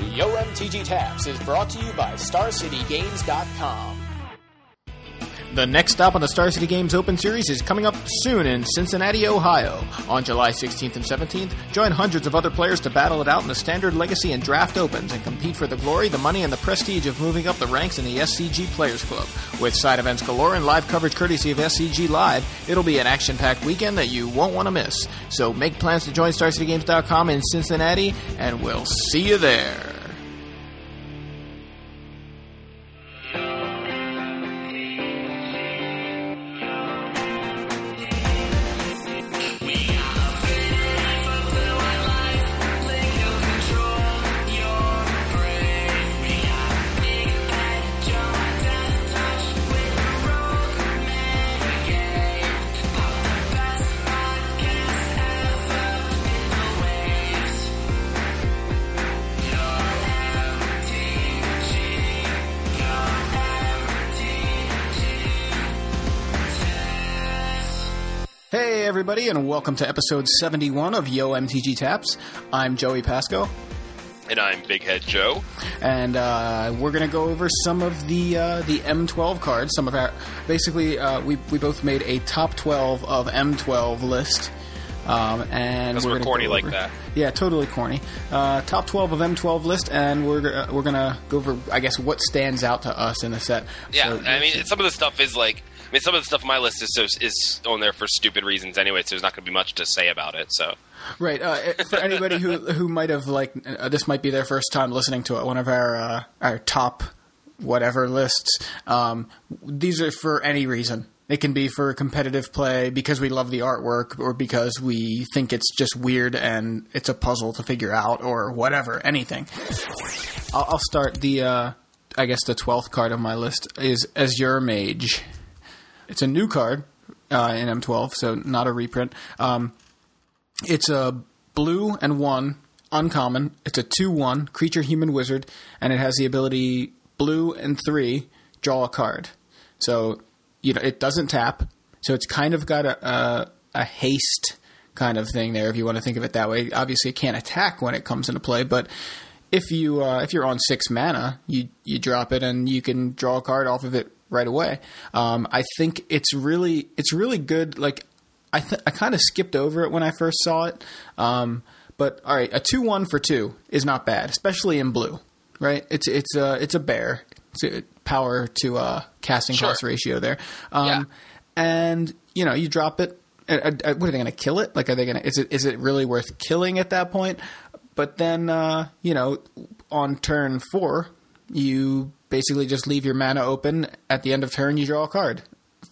Yo MTG Taps is brought to you by StarCityGames.com. The next stop on the Star City Games Open Series is coming up soon in Cincinnati, Ohio. On July 16th and 17th, join hundreds of other players to battle it out in the Standard Legacy and Draft Opens and compete for the glory, the money, and the prestige of moving up the ranks in the SCG Players Club. With side events galore and live coverage courtesy of SCG Live, it'll be an action packed weekend that you won't want to miss. So make plans to join StarCityGames.com in Cincinnati, and we'll see you there. Everybody, and welcome to episode 71 of Yo MTG Taps. I'm Joey Pasco, And I'm Big Head Joe. and uh, we're going to go over some of the uh, the M12 cards. Some of our basically, uh, we we both made a top 12 of M12 list. Um, and Because we're, we're corny like that. Yeah, totally corny. Uh, top 12 of M12 list, and we're uh, we're gonna go over, I guess, what stands out to us in the set. Yeah, So- I mean, some of the stuff is like, I mean, some of the stuff on my list is so is on there for stupid reasons anyway. So there's not going to be much to say about it. So Right. Uh, for anybody who who might have like uh, this might be their first time listening to it, one of our uh, our top whatever lists. Um, these are for any reason. It can be for competitive play because we love the artwork, or because we think it's just weird and it's a puzzle to figure out, or whatever. Anything. I'll, I'll start the. Uh, I guess the twelfth card of my list is Azure Mage. It's a new card uh, in M12, so not a reprint. Um, it's a blue and one uncommon. It's a two one creature human wizard, and it has the ability blue and three draw a card. So you know it doesn't tap. So it's kind of got a a, a haste kind of thing there, if you want to think of it that way. Obviously, it can't attack when it comes into play, but if you uh, if you're on six mana, you you drop it and you can draw a card off of it right away. Um, I think it's really it's really good. Like I th- I kind of skipped over it when I first saw it. Um, but all right, a two one for two is not bad, especially in blue. Right? It's it's a it's a bear. It's a power to uh, casting Sure. cost ratio there. Um, Yeah. And you know you drop it. uh, uh, What are they going to kill it? Like, are they going to? Is it is it really worth killing at that point? But then, uh, you know, on turn four, you basically just leave your mana open. At the end of turn, you draw a card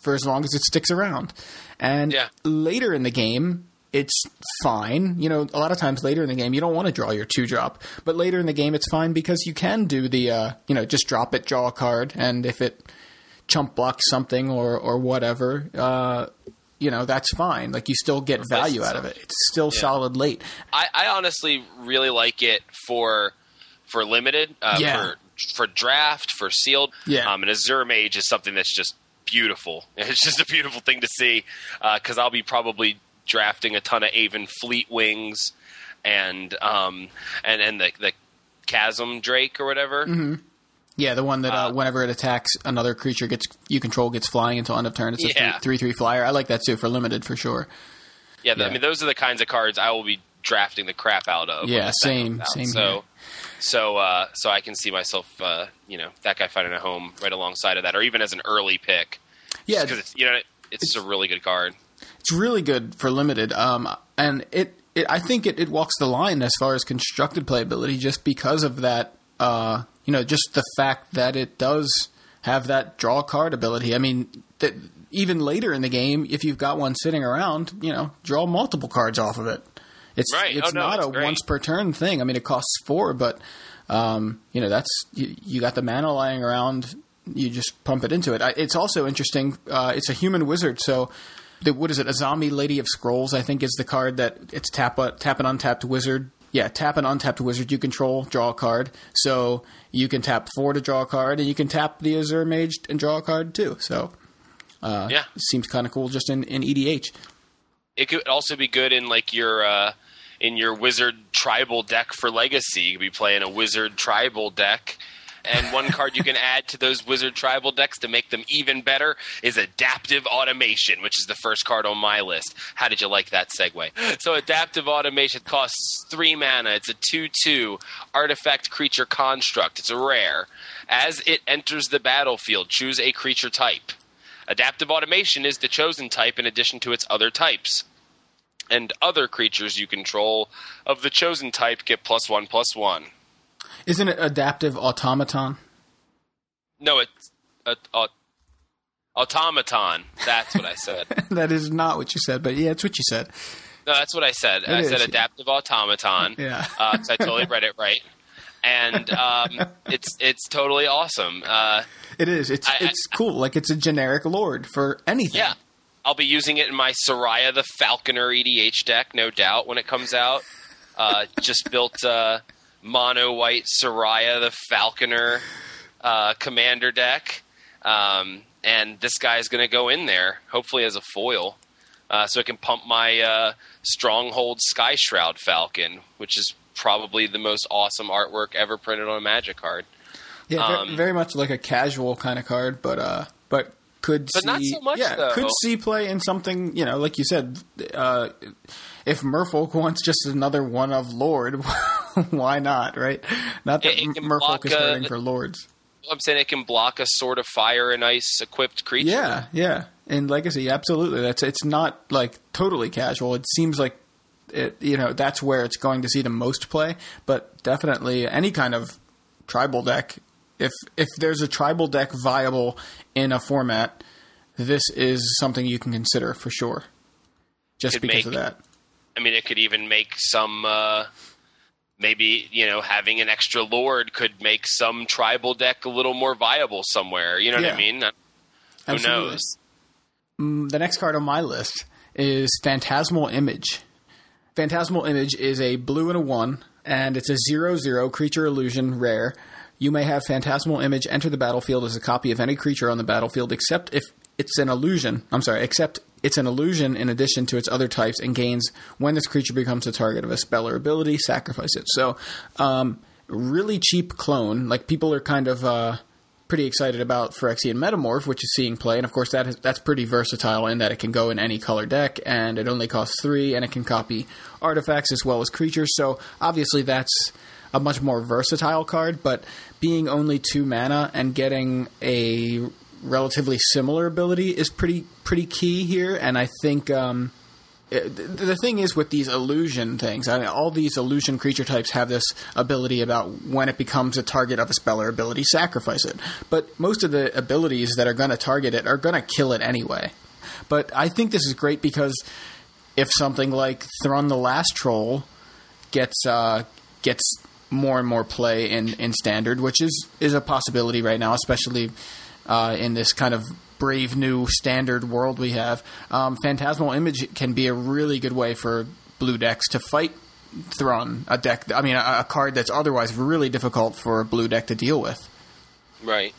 for as long as it sticks around. And Yeah. later in the game, it's fine. You know, a lot of times later in the game, you don't want to draw your two drop, but later in the game, it's fine because you can do the, uh, you know, just drop it, draw a card, and if it chump blocks something or or whatever, uh, you know, that's fine. Like you still get value out of it. It's still solid late. I, I honestly really like it for for limited, uh, Yeah. for for draft, for sealed. Yeah. Um, and Azure Mage is something that's just beautiful. It's just a beautiful thing to see because I'll be probably drafting a ton of Avon Fleet Wings and um and and the the Chasm Drake or whatever. Mm-hmm. Yeah, the one that uh, Uh, whenever it attacks another creature gets you control gets flying until end of turn. It's a Yeah. three, three three flyer. I like that too for limited for sure. Yeah, Yeah. I mean those are the kinds of cards I will be drafting the crap out of. Yeah, same- same So, here. So, uh, so I can see myself, uh, you know, that guy finding a home right alongside of that, or even as an early pick. Yeah, because it's you know it's, a really good card. it's really good for limited. Um, and it, it I think it, it walks the line as far as constructed playability just because of that. Uh, you know, just the fact that it does have that draw card ability. I mean, that even later in the game, if you've got one sitting around, you know, draw multiple cards off of it. It's Right. it's Oh, no, not a great. once per turn thing. I mean, it costs four, but um, you know that's you, you got the mana lying around. You just pump it into it. I, it's also interesting. Uh, it's a human wizard, so the, what is it? Azami lady of scrolls, I think, is the card that it's tap a, tap an untapped wizard. Yeah, tap an untapped wizard you control, draw a card. So you can tap four to draw a card, and you can tap the Azure Mage and draw a card too. So uh, Yeah. seems kind of cool just in, in EDH. It could also be good in like your uh, in your wizard tribal deck for legacy. You could be playing a wizard tribal deck. And one card you can add to those wizard tribal decks to make them even better is adaptive automation, which is the first card on my list. How did you like that segue? So adaptive automation costs three mana. It's a two-two artifact creature construct. It's a rare. As it enters the battlefield, choose a creature type. Adaptive automation is the chosen type in addition to its other types and other creatures you control of the chosen type get plus one plus one. Isn't it adaptive automaton? No, it's a, a, automaton. That's what I said. that is not what you said, but yeah, it's what you said. No, that's what I said. It I is, said yeah. adaptive automaton. Yeah. uh, I totally read it right, and um, it's it's totally awesome. Uh, It is. It's I- I- it's cool. Like it's a generic lord for anything. yeah, I'll be using it in my Soraya the Falconer EDH deck, no doubt, when it comes out. Uh, just built uh, mono white Soraya the Falconer uh, commander deck, um, and this guy is going to go in there, hopefully as a foil, uh, so it can pump my uh, Stronghold Sky Shroud Falcon, which is probably the most awesome artwork ever printed on a Magic card. Yeah, Um, very much like a casual kind of card, but uh, but could But see, not so much, yeah, though. could see play in something. You know, like you said, uh, if Merfolk wants just another one of Lord, why not? Right? Not that It- it Merfolk is a- for Lords. I'm saying it can block a Sword of Fire and Ice equipped creature. Yeah, yeah. In Legacy, absolutely. That's it's not like totally casual. It seems like it, you know that's where it's going to see the most play, but definitely any kind of tribal deck. If if there's a tribal deck viable in a format, this is something you can consider for sure. Just because make- of that. I mean, it could even make some. Uh, maybe you know, having an extra lord could make some tribal deck a little more viable somewhere. You know what I mean? Who Absolutely. knows? Mm, the next card on my list is Phantasmal Image. Phantasmal Image is a blue and a one, and it's a zero zero creature illusion rare. You may have Phantasmal Image enter the battlefield as a copy of any creature on the battlefield, except if it's an illusion. I'm sorry, except it's an illusion in addition to its other types, and gains when this creature becomes the target of a spell or ability. Sacrifice it. So, um, really cheap clone. Like people are kind of. Uh, pretty excited about Phyrexian Metamorph, which is seeing play, and of course that is, that's pretty versatile in that it can go in any color deck, and it only costs three, and it can copy artifacts as well as creatures. So obviously that's a much more versatile card, but being only two mana and getting a relatively similar ability is pretty pretty key here, and I think. Um, it- the thing is with these illusion things, I mean, all these illusion creature types have this ability about when it becomes a target of a spell or ability, sacrifice it. But most of the abilities that are going to target it are going to kill it anyway. But I think this is great because if something like Thrun the Last Troll gets uh, gets more and more play in, in standard, which is is a possibility right now, especially uh, in this kind of brave new standard world we have. Um, Phantasmal Image can be a really good way for blue decks to fight Thrun, a deck. I mean, a, a card that's otherwise really difficult for a blue deck to deal with. Right.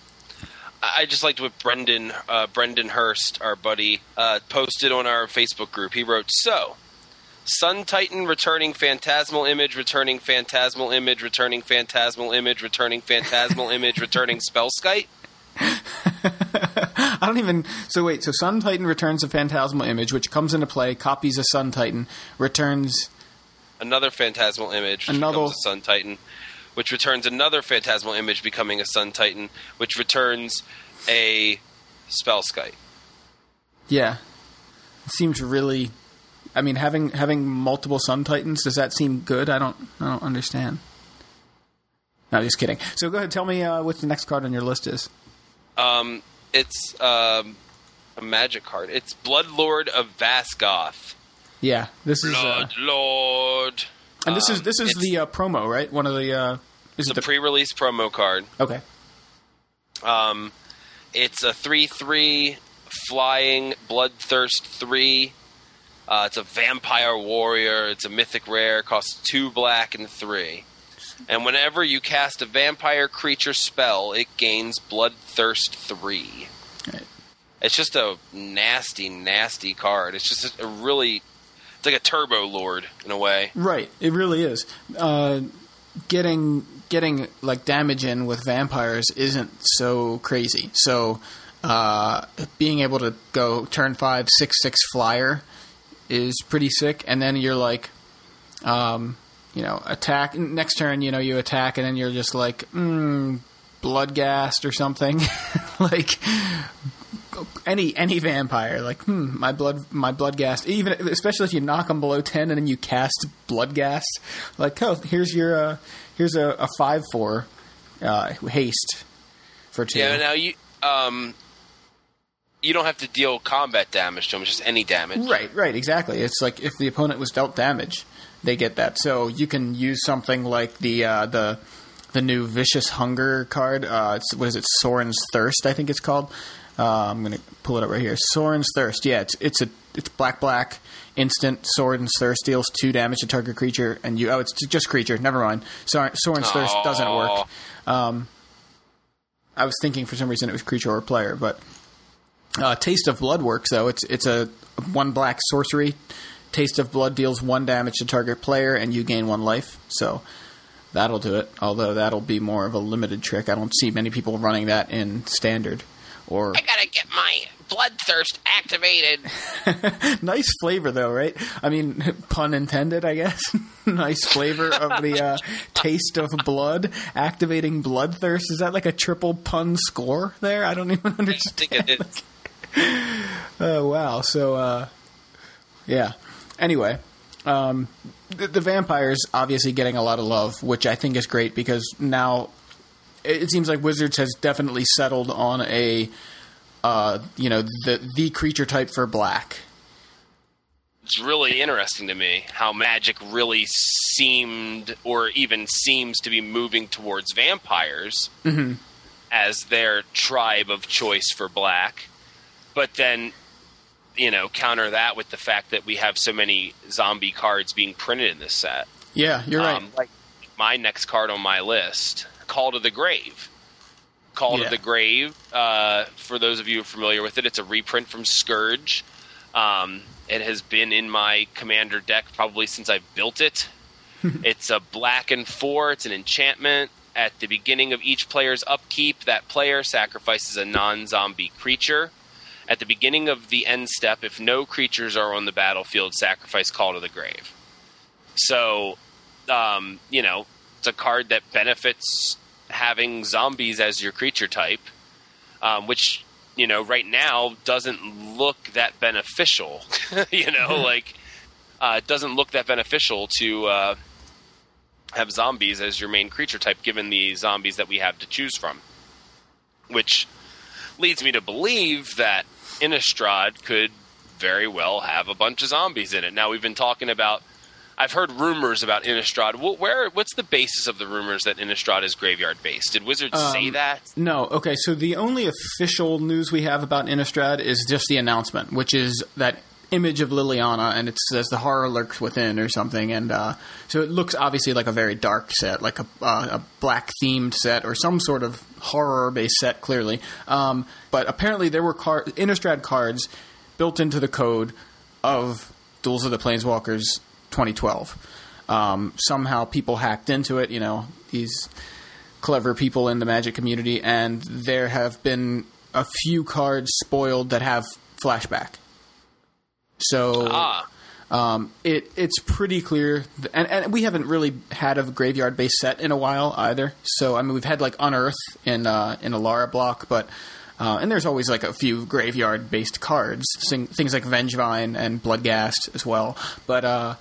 I I just liked what Brendan uh, Brendan Hurst, our buddy, uh, posted on our Facebook group. He wrote, "So, Sun Titan returning phantasmal image, returning phantasmal image, returning phantasmal image, returning phantasmal image, returning spellskite." I don't even. So wait. So Sun Titan returns a Phantasmal Image, which comes into play, copies a Sun Titan, returns Another phantasmal image, which Another- Sun Titan, which returns another phantasmal image, becoming a Sun Titan, which returns a spellskite. Yeah, it seems really. I mean, having having multiple Sun Titans does that seem good? I don't. I don't understand. No, just kidding. So go ahead, tell me uh, what the next card on your list is. Um, it's um, a magic card. It's Blood Lord of Vaasgoth. Yeah, this is. Uh, Blood Lord. and this is Um, this is the uh, promo, right? One of the. Uh, is it the pre-release promo card. okay? Um, it's a three-three flying bloodthirst three. Uh, it's a vampire warrior. It's a mythic rare. Costs two black and three. And whenever you cast a vampire creature spell, it gains bloodthirst three. Right. It's just a nasty, nasty card. It's just a really it's like a turbo lord in a way. Right, it really is. Uh, getting getting like damage in with vampires isn't so crazy. So uh, being able to go turn five six six flyer is pretty sick, and then you're like, um, you know, attack next turn. You know, you attack, and then you're just like, mm, Bloodghast or something, like any any vampire like hmm my blood my Bloodghast even especially if you knock them below 10 and then you cast Bloodghast like oh here's your uh here's a, a 5 4 uh haste for two Yeah, now you um you don't have to deal combat damage to them, just any damage. right right exactly it's like if the opponent was dealt damage they get that so you can use something like the uh the the new vicious hunger card uh it's, what is it sorin's thirst i think it's called uh, I'm gonna pull it up right here. Sorin's Thirst. Yeah, it's it's a it's black black instant. Sorin's Thirst deals two damage to target creature, and you oh it's just creature. Never mind. Sorin, Sorin's Thirst doesn't work. Um, I was thinking for some reason it was creature or player, but uh, Taste of Blood works though. It's it's a one black sorcery. Taste of Blood deals one damage to target player, and you gain one life. So that'll do it. Although that'll be more of a limited trick. I don't see many people running that in standard. Or I gotta get my bloodthirst activated. nice flavor though, right? I mean, pun intended, I guess. nice flavor of the uh, taste of blood, activating bloodthirst. Is that like a triple pun score there? I don't even I understand. think it is. Oh wow! So, uh, yeah. Anyway, um, the, the vampires obviously getting a lot of love, which I think is great because now it it seems like Wizards has definitely settled on a, uh, you know, the the creature type for black. It's really interesting to me how Magic really seemed, or even seems to be moving towards vampires as their tribe of choice for black. But then, you know, counter that with the fact that we have so many zombie cards being printed in this set. Yeah, you're right. Um, like my next card on my list, Call to the Grave. Call Yeah. to the Grave. Uh, for those of you familiar with it, it's a reprint from Scourge. Um, it has been in my commander deck probably since I built it. it's a black and four. It's an enchantment. At the beginning of each player's upkeep, that player sacrifices a non-zombie creature. At the beginning of the end step, if no creatures are on the battlefield, sacrifice Call to the Grave. So, um, you know, it's a card that benefits having zombies as your creature type, um, which you know right now doesn't look that beneficial. you know, like uh, it doesn't look that beneficial to uh, have zombies as your main creature type, given the zombies that we have to choose from. Which leads me to believe that Innistrad could very well have a bunch of zombies in it. Now we've been talking about. I've heard rumors about Innistrad. Wh- Where? What's the basis of the rumors that Innistrad is graveyard based? Did Wizards say that? No, okay. So the only official news we have about Innistrad is just the announcement, which is that image of Liliana, and it says the horror lurks within or something. And uh, so it looks obviously like a very dark set, like a, uh, a black themed set or some sort of horror based set, clearly. Um, but apparently there were car- Innistrad cards built into the code of Duels of the Planeswalkers 2012. Um, somehow people hacked into it. You know these clever people in the Magic community, and there have been a few cards spoiled that have flashback. So Ah, um, it it's pretty clear, and, and we haven't really had a graveyard based set in a while either. So I mean, we've had like Unearth in uh, in Alara block, but uh, and there's always like a few graveyard based cards, sing, things like Vengevine and Bloodghast as well. But uh,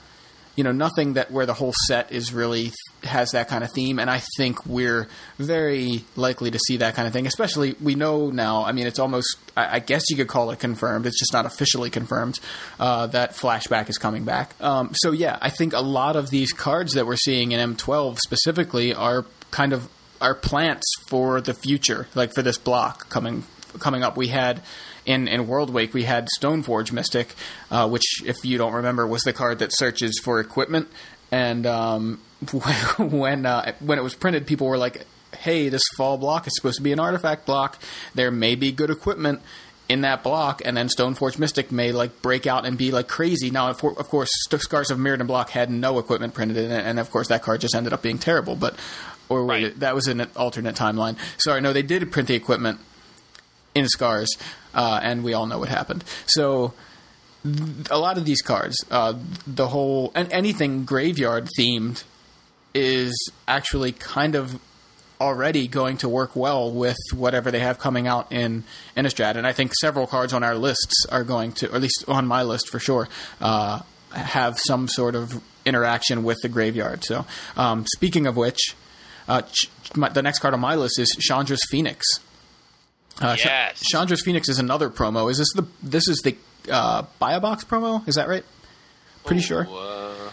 you know, nothing that where the whole set is really has that kind of theme, and I think we're very likely to see that kind of thing. Especially, we know now. I mean, it's almost. I, I guess you could call it confirmed. It's just not officially confirmed uh, that flashback is coming back. Um, so yeah, I think a lot of these cards that we're seeing in M12 specifically are kind of are plants for the future, like for this block coming coming up. We had in in Worldwake we had Stoneforge Mystic, uh, which if you don't remember was the card that searches for equipment. And um, when uh, when it was printed, people were like, "Hey, this fall block is supposed to be an artifact block. There may be good equipment." in that block, and then Stoneforge Mystic may like break out and be like crazy. Now, of, of course, Scars of Mirrodin block had no equipment printed in it, and of course that card just ended up being terrible. But or wait, Right. that was an alternate timeline. Sorry, no, they did print the equipment in Scars, uh, and we all know what happened. So th- a lot of these cards, uh, the whole and anything graveyard themed, is actually kind of already going to work well with whatever they have coming out in Innistrad. And I think several cards on our lists are going to, or at least on my list for sure, uh, have some sort of interaction with the graveyard. So, um, speaking of which, uh, ch- my, the next card on my list is Chandra's Phoenix. Uh, Ch- Yes. Chandra's Phoenix is another promo. Is this the this is the uh, buy a box promo? Is that right? Pretty sure. Uh,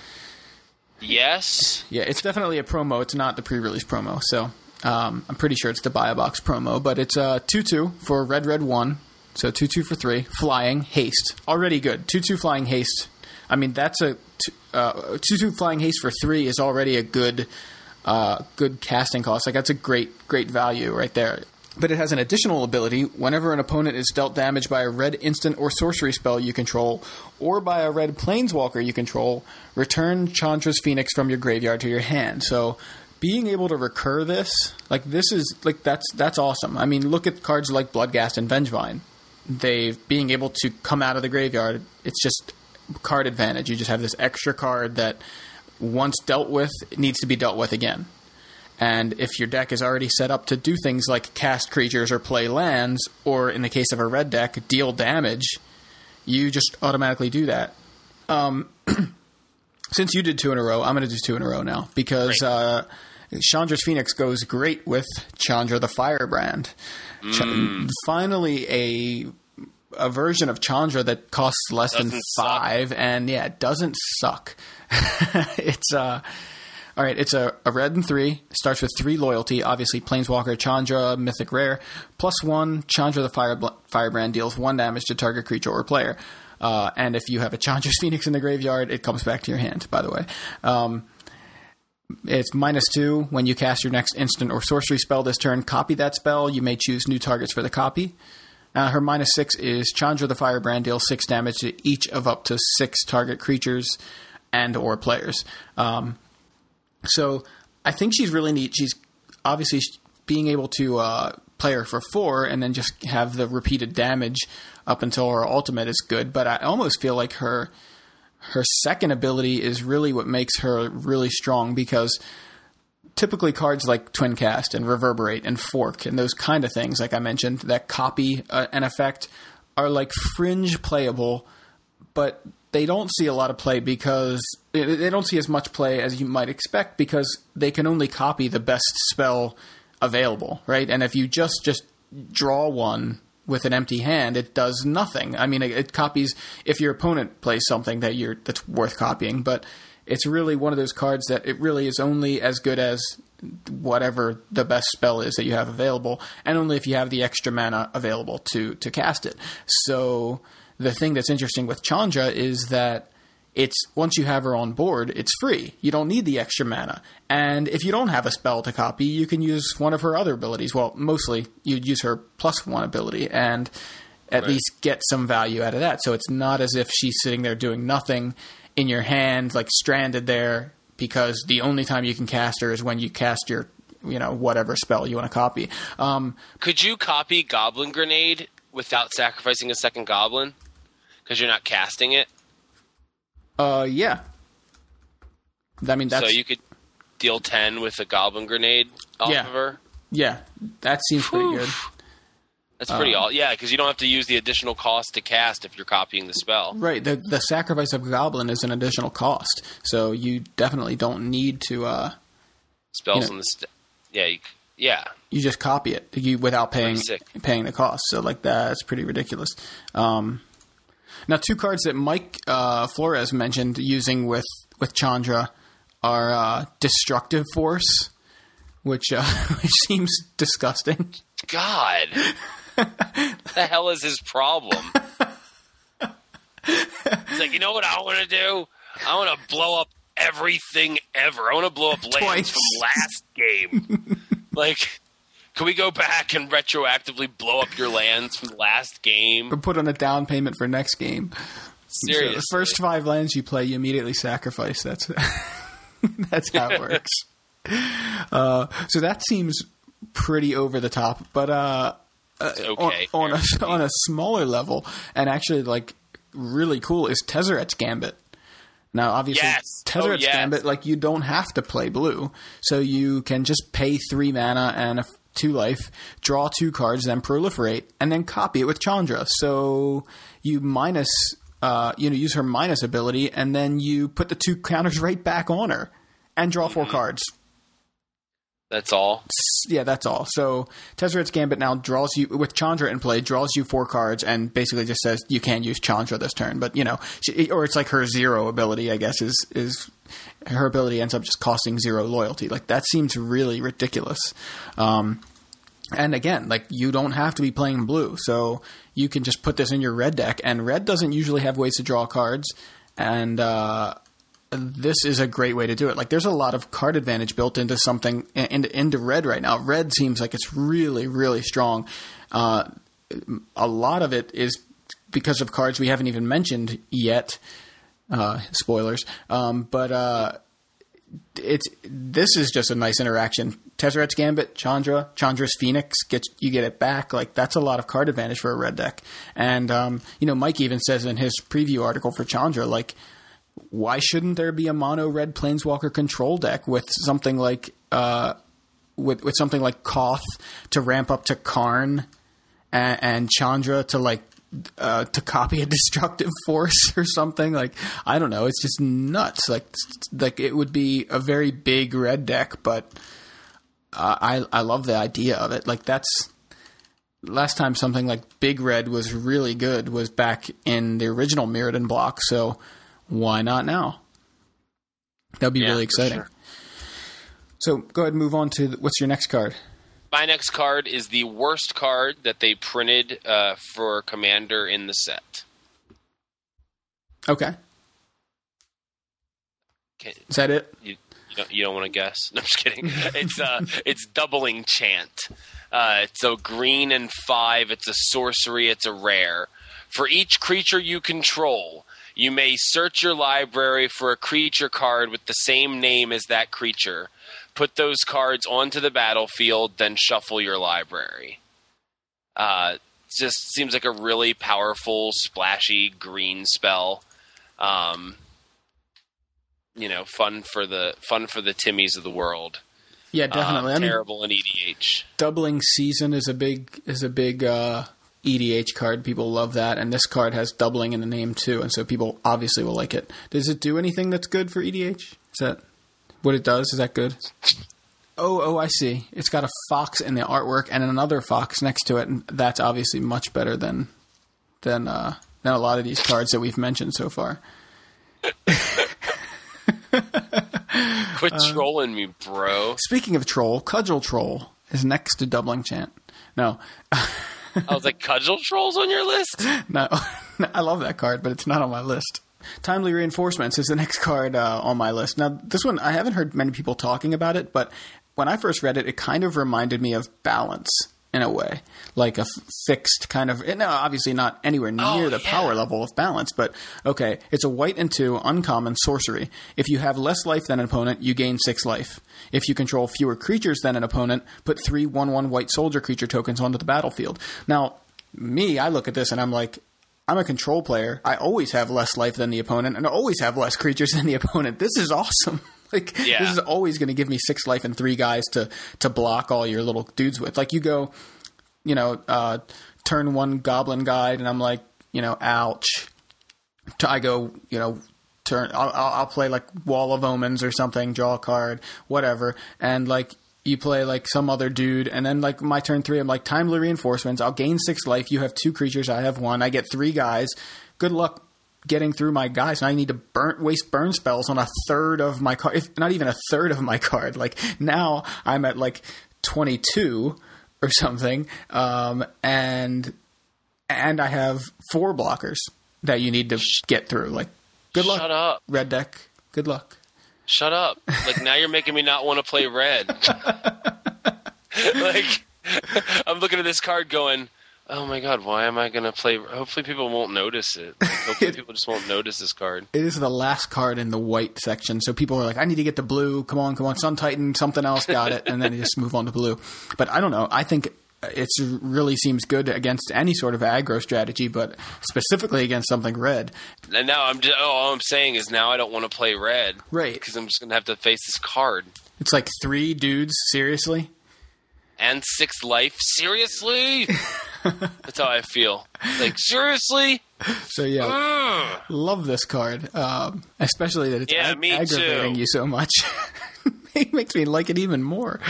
yes. Yeah, it's definitely a promo. It's not the pre-release promo. So um, I'm pretty sure it's the buy a box promo. But it's uh, two two for red red one. So two two for three. Flying haste already good. Two two flying haste. I mean that's a uh, two two flying haste for three is already a good uh, good casting cost. Like that's a great great value right there. But it has an additional ability whenever an opponent is dealt damage by a red instant or sorcery spell you control, or by a red planeswalker you control, return Chandra's Phoenix from your graveyard to your hand. So being able to recur this, like this is like that's that's awesome. I mean, look at cards like Bloodghast and Vengevine. They being able to come out of the graveyard, it's just card advantage. You just have this extra card that once dealt with it needs to be dealt with again. And if your deck is already set up to do things like cast creatures or play lands, or in the case of a red deck, deal damage, you just automatically do that. Um, since you did two in a row, I'm going to do two in a row now because uh, Chandra's Phoenix goes great with Chandra the Firebrand. Ch- finally, a a version of Chandra that costs less than Doesn't suck. five, and yeah, it doesn't suck. it's uh all right, it's a, a red and three. Starts with three loyalty. Obviously, Planeswalker, Chandra, Mythic Rare. Plus one, Chandra the Fire, Firebrand deals one damage to target creature or player. Uh, and if you have a Chandra's Phoenix in the graveyard, it comes back to your hand, by the way. Um, it's minus two. When you cast your next instant or sorcery spell this turn, copy that spell. You may choose new targets for the copy. Uh, her minus six is Chandra the Firebrand deals six damage to each of up to six target creatures and or players. Um, so I think she's really neat. She's obviously being able to uh, play her for four and then just have the repeated damage up until her ultimate is good. But I almost feel like her her second ability is really what makes her really strong because typically cards like Twincast and reverberate and fork and those kind of things like i mentioned that copy uh, an effect are like fringe playable but they don't see a lot of play because they don't see as much play as you might expect because they can only copy the best spell available right and if you just just draw one with an empty hand it does nothing i mean it, copies if your opponent plays something that you're that's worth copying but it's really one of those cards that it really is only as good as whatever the best spell is that you have available, and only if you have the extra mana available to to cast it. So the thing that's interesting with Chandra is that it's once you have her on board, it's free. You don't need the extra mana. And if you don't have a spell to copy, you can use one of her other abilities. Well, mostly you'd use her plus one ability and at least get some value out of that. So it's not as if she's sitting there doing nothing in your hand, like stranded there, because the only time you can cast her is when you cast your, you know, whatever spell you want to copy. Um, Could you copy Goblin Grenade without sacrificing a second Goblin? Because you're not casting it. uh, yeah. I mean, that's so you could deal 10 with a Goblin Grenade off Yeah. of her. yeah, that seems pretty good. That's pretty Um, all. Yeah, because you don't have to use the additional cost to cast if you're copying the spell. Right. The the sacrifice of a goblin is an additional cost, so you definitely don't need to. Uh, Spells You know- on the st- yeah, you, yeah. you just copy it you, without paying paying the cost. So like that's pretty ridiculous. Um, now, two cards that Mike uh, Flores mentioned using with with Chandra are uh, destructive force, which uh, which seems disgusting. God, the hell is his problem? He's like, you know what I want to do? I want to blow up everything ever. I want to blow up lands Twice. from last game. like, Can we go back and retroactively blow up your lands from the last game? Or put on a down payment for next game. Seriously. So the first five lands you play, you immediately sacrifice. That's that's how it works. Uh, so that seems pretty over the top, but uh, okay. on, on a on a smaller level, and actually like really cool is Tezzeret's Gambit. Now, obviously, Yes. Tezzeret's Oh, yes. Gambit, like you don't have to play blue, so you can just pay three mana and a two life, draw two cards, then proliferate, and then copy it with Chandra. So you minus, uh, you know, use her minus ability, and then you put the two counters right back on her, and draw four cards. That's all. Yeah, that's all. So Tezzeret's Gambit now draws you with Chandra in play, draws you four cards, and basically just says you can use Chandra this turn. But you know, she, or it's like her zero ability. I guess is is her ability ends up just costing zero loyalty. Like that seems really ridiculous. Um, and again, like you don't have to be playing blue, so you can just put this in your red deck. And red doesn't usually have ways to draw cards, and uh, this is a great way to do it. Like there's a lot of card advantage built into something into into red right now. Red seems like it's really really strong. Uh, a lot of it is because of cards we haven't even mentioned yet. Uh, spoilers, um, but uh, it's this is just a nice interaction. Tezzeret's Gambit, Chandra, Chandra's Phoenix gets you get it back. Like that's a lot of card advantage for a red deck. And um, you know, Mike even says in his preview article for Chandra, like why shouldn't there be a mono red planeswalker control deck with something like uh, with with something like Koth to ramp up to Karn and, and Chandra to like uh, to copy a destructive force or something like I don't know. It's just nuts. Like like it would be a very big red deck, but I I love the idea of it. Like that's last time something like Big Red was really good was back in the original Mirrodin block. So why not now? That'd be Yeah, really exciting. sure. So go ahead and move on to the, what's your next card? My next card is the worst card that they printed uh, for Commander in the set. Okay, is that it? you, you don't, you don't want to guess? No, I'm just kidding. it's uh, it's doubling chant. Uh, it's a green and five. It's a sorcery. It's a rare. For each creature you control, you may search your library for a creature card with the same name as that creature. Put those cards onto the battlefield, then shuffle your library. Uh, just seems like a really powerful, splashy green spell. Um, you know, fun for the fun for the Timmies of the world. Yeah, definitely. Um, I mean, terrible in EDH. doubling season is a big is a big uh, EDH card. People love that, and this card has doubling in the name too, and so people obviously will like it. Does it do anything that's good for EDH? Is that what it does? Is that good? Oh, oh, I see. It's got a fox in the artwork and another fox next to it, and that's obviously much better than than uh, than a lot of these cards that we've mentioned so far. Quit Uh, trolling me, bro. Speaking of troll, cudgel troll is next to doubling chant. No, I was like, cudgel trolls on your list? No, I love that card, but it's not on my list. Timely Reinforcements is the next card uh, on my list. Now, this one, I haven't heard many people talking about it, but when I first read it, it kind of reminded me of Balance in a way. Like a f- fixed kind of, no, uh, obviously not anywhere near Oh, the yeah. power level of Balance, but okay, it's a white and two, uncommon sorcery. If you have less life than an opponent, you gain six life. If you control fewer creatures than an opponent, put three 1 1 white soldier creature tokens onto the battlefield. Now, me, I look at this and I'm like, I'm a control player. I always have less life than the opponent, and I always have less creatures than the opponent. This is awesome. Like Yeah. this is always going to give me six life and three guys to to block all your little dudes with. Like you go, you know, uh, turn one goblin guide, and I'm like, you know, ouch. I go, you know, turn. I'll, I'll I'll play like Wall of Omens or something, draw a card, whatever, and like you play like some other dude, and then like my turn three, I'm like timely reinforcements. I'll gain six life. You have two creatures. I have one. I get three guys. Good luck getting through my guys, and I need to burn waste burn spells on a third of my card, if not even a third of my card. Like now, I'm at like 22 or something, um, and and I have four blockers that you need to get through. Like, good luck, Shut up. red deck. Good luck. Shut up. Like, now you're making me not want to play red. like, I'm looking at this card going, oh my god, why am I going to play? Hopefully, people won't notice it. Like, hopefully, people just won't notice this card. It is the last card in the white section, so people are like, "I need to get the blue. Come on, come on, Sun Titan, something else, got it," and then they just move on to blue. But I don't know. I think it really seems good against any sort of aggro strategy, but specifically against something red. And now I'm just, oh, all I'm saying is now I don't want to play red, Right. Because I'm just going to have to face this card It's like three dudes. Seriously, and six life. Seriously, that's how I feel. Like seriously, so yeah, Ugh. love this card, um, especially that it's Yeah, ag- aggravating too. you so much. it makes me like it even more.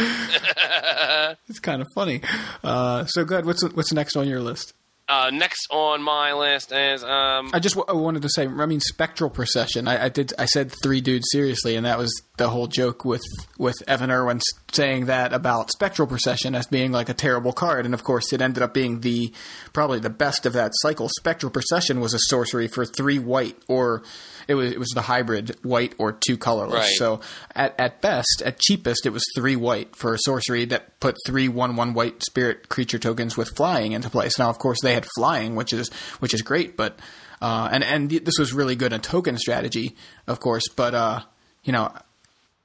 it's kind of funny. Uh, so good. What's what's next on your list? Uh, next on my list is um, I just w- I wanted to say, I mean, spectral procession. I, I did. I said three dudes seriously, and that was the whole joke with with Evan Erwin saying that about spectral procession as being like a terrible card, and of course, it ended up being the probably the best of that cycle. Spectral procession was a sorcery for three white, or it was it was the hybrid white or two colorless. Right. So at at best, at cheapest, it was three white for a sorcery that put three one one white spirit creature tokens with flying into place. Now, of course, they had flying, which is which is great, but uh, and and this was really good in token strategy, of course. But uh, you know,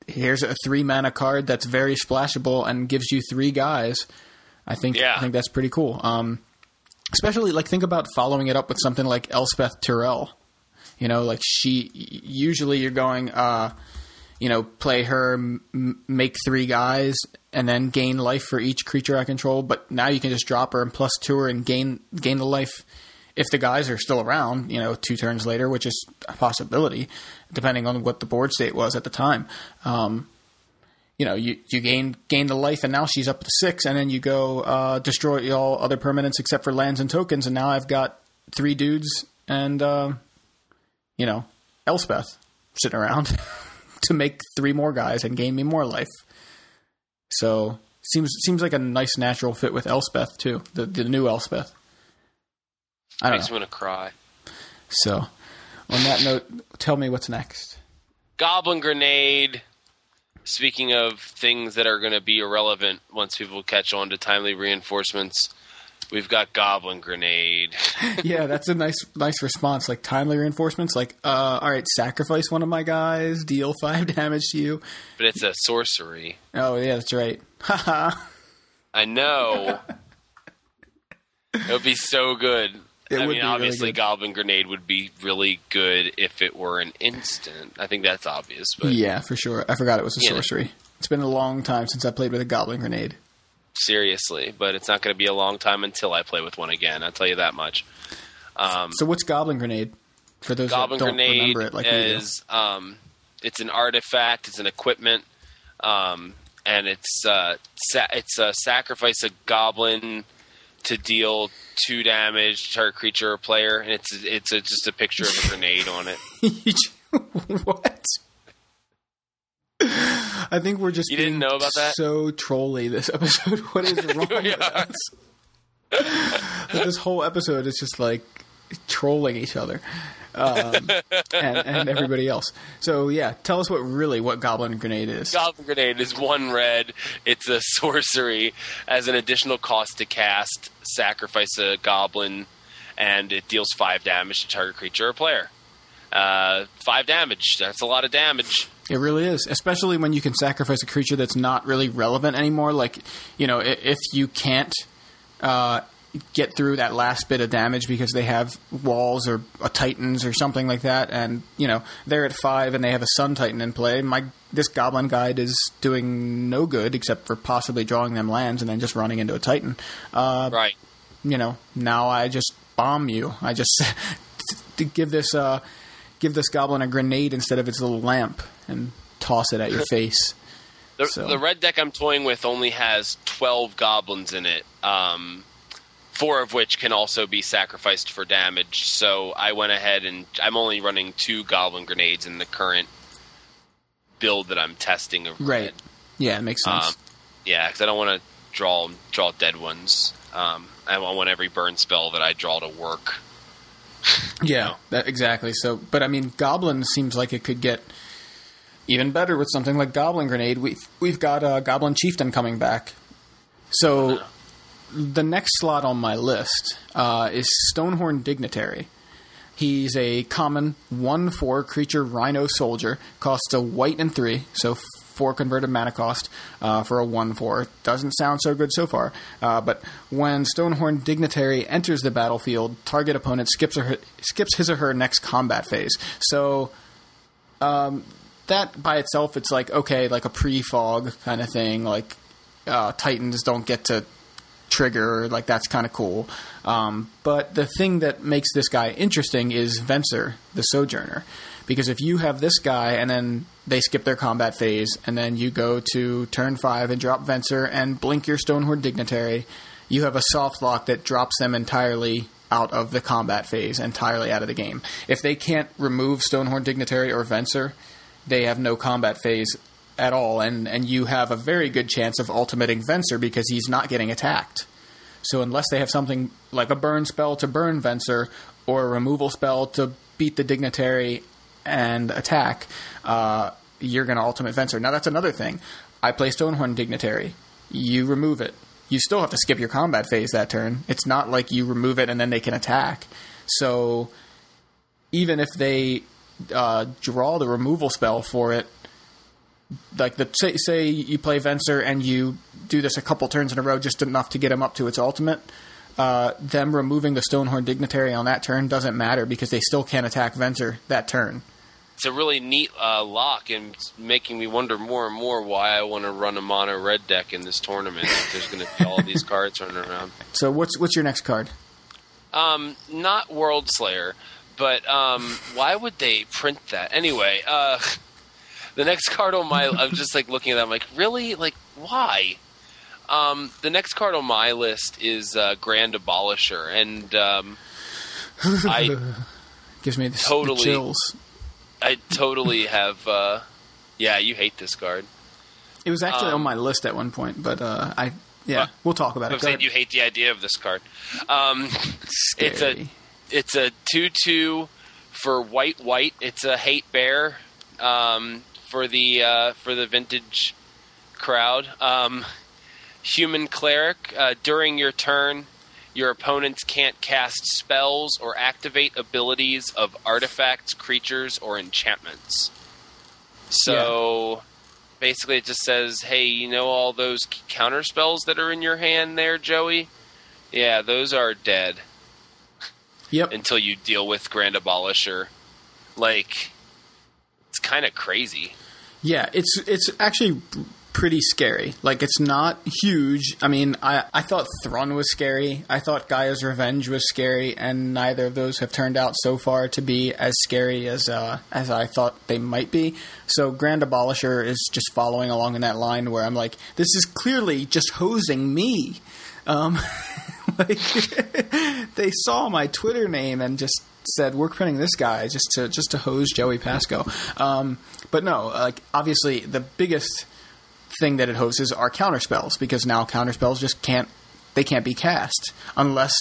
here's a three mana card that's very splashable and gives you three guys. I think Yeah. I think that's pretty cool. Um, especially like think about following it up with something like Elspeth Tirel. You know, like she usually you're going, uh, you know, play her, m- make three guys, and then gain life for each creature I control. But now you can just drop her and plus two her and gain gain the life if the guys are still around. You know, two turns later, which is a possibility, depending on what the board state was at the time. Um, you know, you, you gain gain the life, and now she's up to six, and then you go uh, destroy all other permanents except for lands and tokens, and now I've got three dudes and uh, you know Elspeth sitting around to make three more guys and gain me more life. So seems seems like a nice natural fit with Elspeth too, the the new Elspeth. I don't makes know. me want to cry. So on that note, tell me what's next. Goblin Grenade. Speaking of things that are going to be irrelevant once people catch on to timely reinforcements, we've got Goblin Grenade. yeah, that's a nice nice response. Like timely reinforcements. Like, uh, all right, sacrifice one of my guys, deal five damage to you. But it's a sorcery. Oh yeah, that's right. Haha. I know. it would be so good. It I mean, really obviously, good. Goblin Grenade would be really good if it were an instant. I think that's obvious, but yeah, for sure. I forgot it was a sorcery. It's been a long time since I played with a goblin grenade. Seriously, but it's not going to be a long time until I play with one again. I'll tell you that much. Um, So what's goblin grenade? For those Goblin that don't Grenade remember it, like is um, it's an artifact. It's an equipment, um, and it's uh, sa- it's a sacrifice a goblin to deal two damage to a creature or player, and it's it's a, just a picture of a grenade on it. what? I think we're just You didn't know about that? so trolly this episode. What is wrong with us? this whole episode is just like trolling each other um, and, and everybody else. So yeah, tell us what really what goblin grenade is. Goblin Grenade is one red. It's a sorcery as an additional cost to cast. Sacrifice a goblin, and it deals five damage to target creature or player. Uh, five damage. That's a lot of damage. It really is, especially when you can sacrifice a creature that's not really relevant anymore. Like, you know, if you can't uh, get through that last bit of damage because they have walls or a titans or something like that, and you know they're at five and they have a sun titan in play. My this goblin guide is doing no good except for possibly drawing them lands and then just running into a titan. Uh, Right. you know, now I just bomb you. I just to give this uh, give this goblin a grenade instead of its little lamp and toss it at your face. The, So- the red deck I'm toying with only has 12 goblins in it, um, four of which can also be sacrificed for damage. So I went ahead and I'm only running two goblin grenades in the current build that I'm testing of red. Right. Yeah, it makes sense. Um, yeah, because I don't want to draw draw dead ones. Um, I want every burn spell that I draw to work. yeah, that, exactly. So, but I mean, goblin seems like it could get even better with something like goblin grenade. We've we've got uh, goblin chieftain coming back. So the next slot on my list uh, is Stonehorn Dignitary. He's a common 1 4 creature rhino soldier, costs a white and 3, so 4 converted mana cost uh, for a 1 4. Doesn't sound so good so far, uh, but when Stonehorn Dignitary enters the battlefield, target opponent skips, her, skips his or her next combat phase. So um, that by itself, it's like, okay, like a pre fog kind of thing, like uh, Titans don't get to trigger, like that's kind of cool. Um, but the thing that makes this guy interesting is Venser, the Sojourner. Because if you have this guy and then they skip their combat phase, and then you go to turn five and drop Venser and blink your Stonehorn Dignitary, you have a soft lock that drops them entirely out of the combat phase, entirely out of the game. If they can't remove Stonehorn Dignitary or Venser, they have no combat phase at all, and, and you have a very good chance of ultimating Venser because he's not getting attacked. So unless they have something like a burn spell to burn Venser or a removal spell to beat the dignitary and attack, uh, you're going to ultimate Venser. Now that's another thing. I play Stonehorn Dignitary. You remove it. You still have to skip your combat phase that turn. It's not like you remove it and then they can attack. So even if they uh, draw the removal spell for it, like the say, say you play Venser and you do this a couple turns in a row just enough to get him up to its ultimate. Uh, them removing the Stonehorn Dignitary on that turn doesn't matter because they still can't attack Venser that turn. It's a really neat uh, lock and it's making me wonder more and more why I want to run a mono red deck in this tournament. if there's going to be all these cards running around. So what's what's your next card? Um, not Worldslayer, but um, why would they print that anyway? Uh, the next card on my, I'm just like looking at that. I'm like, really? Like, why? Um, the next card on my list is uh, Grand Abolisher, and um, I Gives me the, Totally. the chills. I totally have. Uh, yeah, you hate this card. It was actually Um, on my list at one point, but uh, I yeah, we'll talk about it. You hate the idea of this card. Um, it's a. it's a two two for white white. It's a hate bear um, for the uh, for the vintage crowd. Um, human cleric. Uh, during your turn, your opponents can't cast spells or activate abilities of artifacts, creatures, or enchantments. So. Basically, it just says, "Hey, you know all those counter spells that are in your hand there, Joey? Yeah, those are dead." Yep. until you deal with Grand Abolisher. Like, it's kind of crazy. Yeah, it's it's actually pretty scary. Like it's not huge. I mean, I I thought Thrun was scary. I thought Gaea's Revenge was scary, and neither of those have turned out so far to be as scary as uh, as I thought they might be. So Grand Abolisher is just following along in that line where I'm like, this is clearly just hosing me. Um, like they saw my Twitter name and just said we're printing this guy just to just to hose Joey Pasco. Um, but no, like obviously the biggest thing that it hoses are counter spells because now counter spells just can't they can't be cast unless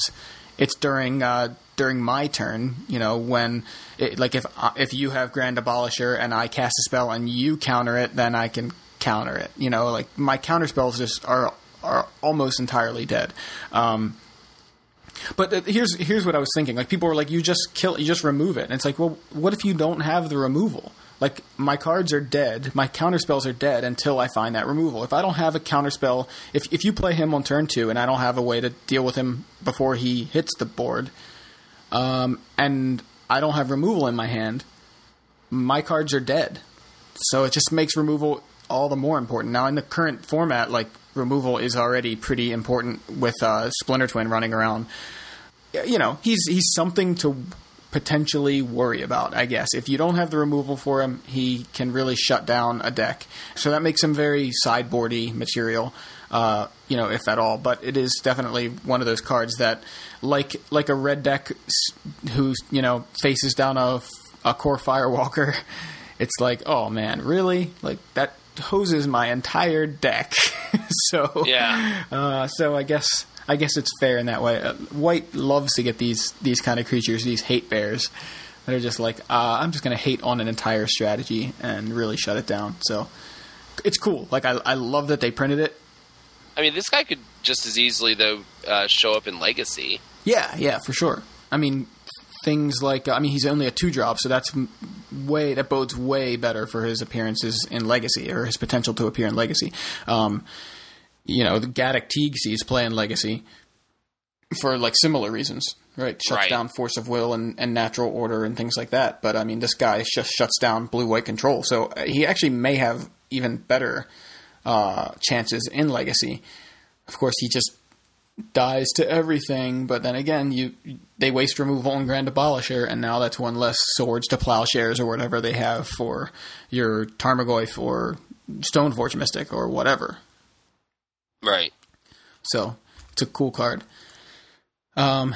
it's during uh, during my turn. You know when it, like if uh, if you have Grand Abolisher and I cast a spell and you counter it, then I can counter it. You know like my counter spells just are are almost entirely dead. Um, but uh, here's here's what I was thinking. Like people were like, you just kill, you just remove it, and it's like, well, what if you don't have the removal? Like my cards are dead, my counter spells are dead until I find that removal. If I don't have a counter spell, if if you play him on turn two and I don't have a way to deal with him before he hits the board, um, and I don't have removal in my hand, my cards are dead. So it just makes removal all the more important. Now in the current format, like removal is already pretty important with uh, Splinter Twin running around. You know, he's he's something to potentially worry about, I guess. If you don't have the removal for him, he can really shut down a deck. So that makes him very sideboardy material, uh, you know, if at all. But it is definitely one of those cards that, like like a red deck who you know faces down a, a Kor Firewalker, it's like, oh man, really? Like that hoses my entire deck. so Yeah. uh, so I guess I guess it's fair in that way. Uh, White loves to get these these kind of creatures, these hate bears. that are just like, uh, I'm just going to hate on an entire strategy and really shut it down. So it's cool. Like I, I love that they printed it. I mean, this guy could just as easily though uh, show up in Legacy. Yeah, yeah, for sure. I mean, things like I mean, he's only a two drop, so that's way that bodes way better for his appearances in Legacy or his potential to appear in Legacy. Um, you know, the Gaddock Teeg sees play in Legacy for like similar reasons, right? Shuts Right. down force of will and, and natural order and things like that. But I mean, this guy just shuts down blue white control, so uh, he actually may have even better uh, chances in Legacy. Of course, he just dies to everything, but then again, you they waste removal on Grand Abolisher, and now that's one less swords to plowshares or whatever they have for your Tarmogoyf or Stoneforge Mystic or whatever. Right. So it's a cool card. Um,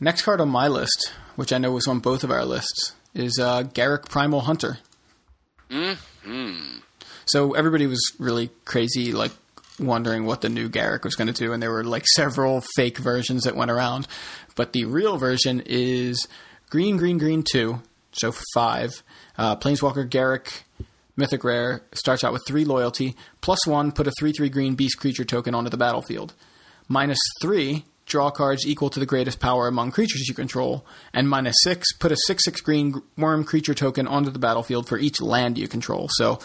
next card on my list, which I know was on both of our lists, is uh, Garruk Primal Hunter. Hmm. So everybody was really crazy, like wondering what the new Garruk was going to do, and there were like several fake versions that went around. But the real version is green, green, green two, so five. Uh, Planeswalker Garruk, Mythic Rare, starts out with three loyalty, plus one, put a three three green beast creature token onto the battlefield. Minus three, draw cards equal to the greatest power among creatures you control, and minus six, put a six six green worm creature token onto the battlefield for each land you control. So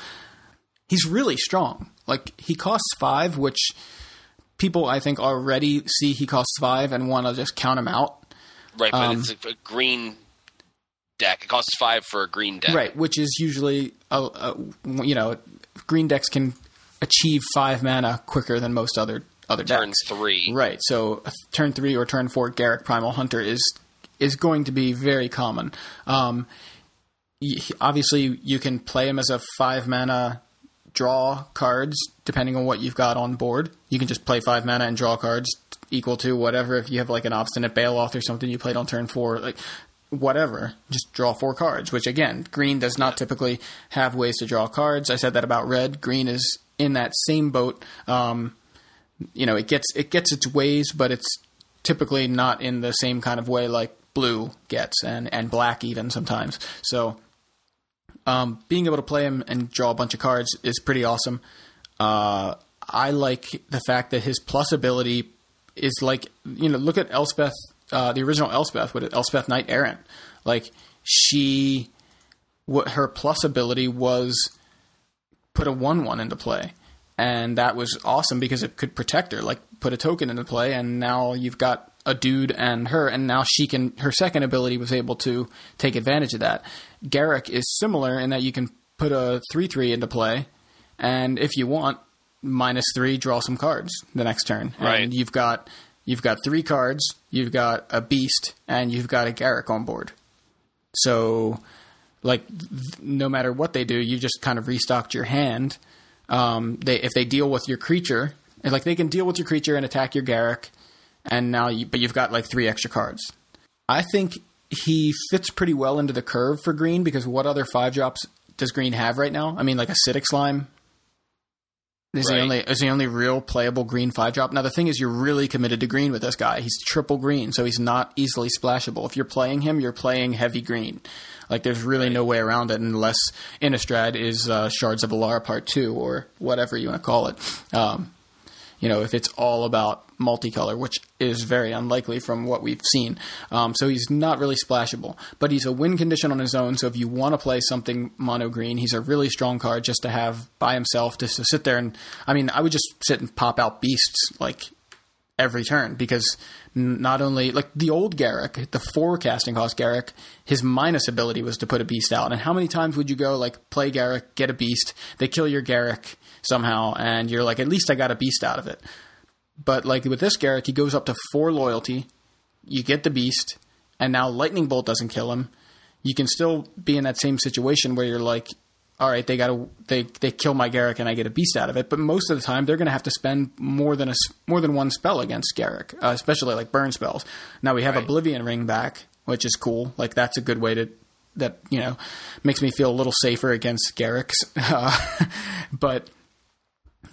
he's really strong. Like he costs five, which people I think already see he costs five and want to just count him out. Right, but Um, it's a, a green deck. It costs five for a green deck. Right, which is usually a, a you know green decks can achieve five mana quicker than most other other Turn decks. three. Right, so turn three or turn four Garruk Primal Hunter is is going to be very common. Um, obviously, you can play him as a five mana draw cards depending on what you've got on board. You can just play five mana and draw cards equal to whatever. If you have like an obstinate Baloth or something you played on turn four, like whatever, just draw four cards. Which again, green does not typically have ways to draw cards. I said that about red. Green is in that same boat. Um, you know, it gets it gets its ways, but it's typically not in the same kind of way like blue gets and and black even sometimes. So um, being able to play him and draw a bunch of cards is pretty awesome. Uh, I like the fact that his plus ability is like you know look at Elspeth, uh, the original Elspeth with Elspeth Knight Errant. Like she, what her plus ability was put a one one into play, and that was awesome because it could protect her. Like put a token into play, and now you've got a dude and her, and now she can. Her second ability was able to take advantage of that. Garruk is similar in that you can put a three three into play, and if you want, minus three, draw some cards the next turn, Right. and you've got you've got three cards, you've got a beast, and you've got a Garruk on board. So, like, th- no matter what they do, you just kind of restocked your hand. Um, they if they deal with your creature, like they can deal with your creature and attack your Garruk, and now you, but you've got like three extra cards. I think he fits pretty well into the curve for green because what other five drops does green have right now? I mean, like acidic slime. Is the only is the only real playable green five drop. Now the thing is, you're really committed to green with this guy. He's triple green, so he's not easily splashable. If you're playing him, you're playing heavy green. Like there's really no way around it unless Innistrad is uh, Shards of Alara Part Two or whatever you want to call it. Um, you know, if it's all about multicolor, which is very unlikely from what we've seen. Um, so he's not really splashable, but he's a win condition on his own. So if you want to play something mono green, he's a really strong card just to have by himself, just to sit there and, I mean, I would just sit and pop out beasts like every turn because not only like the old Garruk, the forecasting cost Garruk, his minus ability was to put a beast out. And how many times would you go like play Garruk, get a beast, they kill your Garruk somehow, and you're like, at least I got a beast out of it. But like with this Garruk, he goes up to four loyalty. You get the beast, and now lightning bolt doesn't kill him. You can still be in that same situation where you're like, all right, they got to they they kill my Garruk and I get a beast out of it. But most of the time, they're going to have to spend more than a more than one spell against Garruk, uh, especially like burn spells. Now we have Right. Oblivion Ring back, which is cool. Like that's a good way to that you know makes me feel a little safer against Garruk's. Uh, but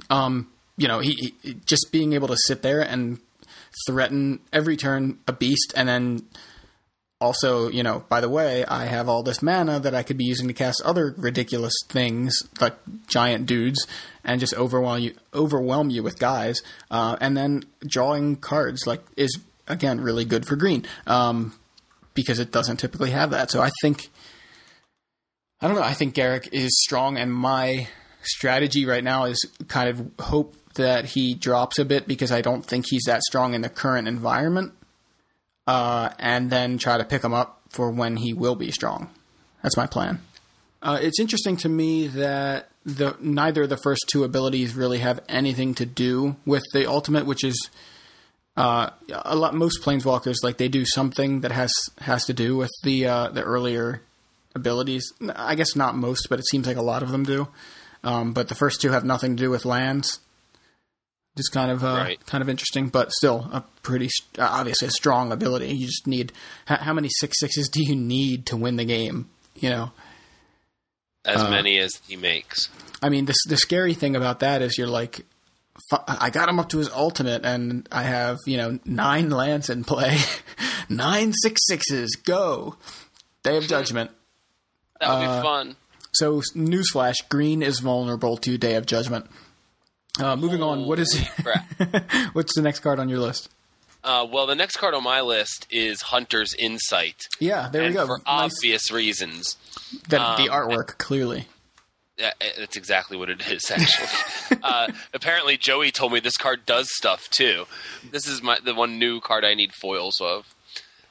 um, you know, he, he just being able to sit there and threaten every turn a beast, and then also, you know, by the way, I have all this mana that I could be using to cast other ridiculous things like giant dudes and just overwhelm you overwhelm you with guys. Uh, and then drawing cards like is again really good for green um, because it doesn't typically have that. So I think I don't know. I think Garruk is strong, and my strategy right now is kind of hope that he drops a bit because I don't think he's that strong in the current environment uh, and then try to pick him up for when he will be strong. That's my plan. Uh, it's interesting to me that the neither of the first two abilities really have anything to do with the ultimate, which is uh, a lot. Most planeswalkers like they do something that has has to do with the uh, the earlier abilities. I guess not most, but it seems like a lot of them do. Um, but the first two have nothing to do with lands. Just kind of uh, Right. kind of interesting, but still a pretty uh, obviously a strong ability. You just need how, how many six sixes do you need to win the game? You know, As Uh, many as he makes. I mean, the the scary thing about that is you're like, I got him up to his ultimate, and I have you know nine lands in play, nine six sixes. Go, Day of Judgment. That would uh, be fun. So, newsflash: Green is vulnerable to Day of Judgment. Uh, moving on, what is what's the next card on your list? Uh, well, the next card on my list is Hunter's Insight. Yeah, there and we go. For Nice. obvious reasons. That, the um, artwork clearly. Yeah, eh, that's exactly what it is. Actually, uh, apparently Joey told me this card does stuff too. This is my the one new card I need foils of.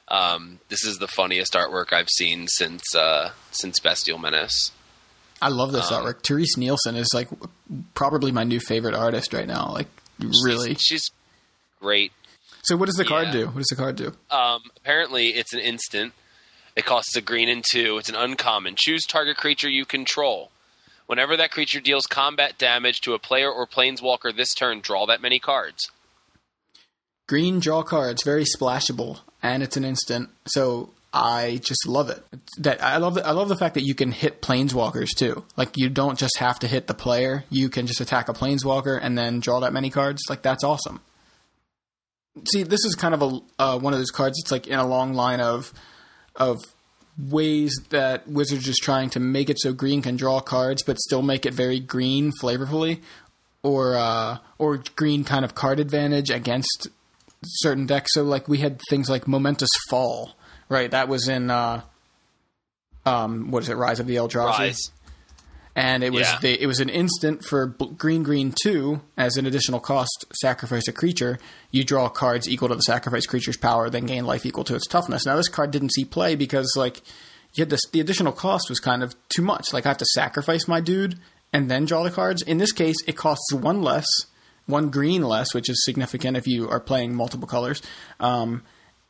Um, this is the funniest artwork I've seen since uh, since Bestial Menace. I love this um, artwork. Terese Nielsen is like probably my new favorite artist right now. Like really. she's, she's great. So, what does the card do? What does the card do? Um, apparently, it's an instant. It costs a green and two. It's an uncommon. Choose target creature you control. Whenever that creature deals combat damage to a player or planeswalker this turn, draw that many cards. green draw cards, very splashable, and it's an instant. So I just love it. That I love. The, I love the fact that you can hit planeswalkers too. Like you don't just have to hit the player; you can just attack a planeswalker and then draw that many cards. Like that's awesome. See, this is kind of a uh, one of those cards. It's like in a long line of of ways that Wizards is trying to make it so green can draw cards, but still make it very green flavorfully, or uh, or green kind of card advantage against certain decks. So like we had things like Momentous Fall, right? That was in uh, um, what is it, Rise of the Eldrazi, Rise. and it was Yeah. the, it was an instant for green green two as an additional cost. Sacrifice a creature, you draw cards equal to the sacrifice creature's power, then gain life equal to its toughness. Now this card didn't see play because like you had this, the additional cost was kind of too much. Like I have to sacrifice my dude and then draw the cards. In this case, it costs one less, one green less, which is significant if you are playing multiple colors. Um,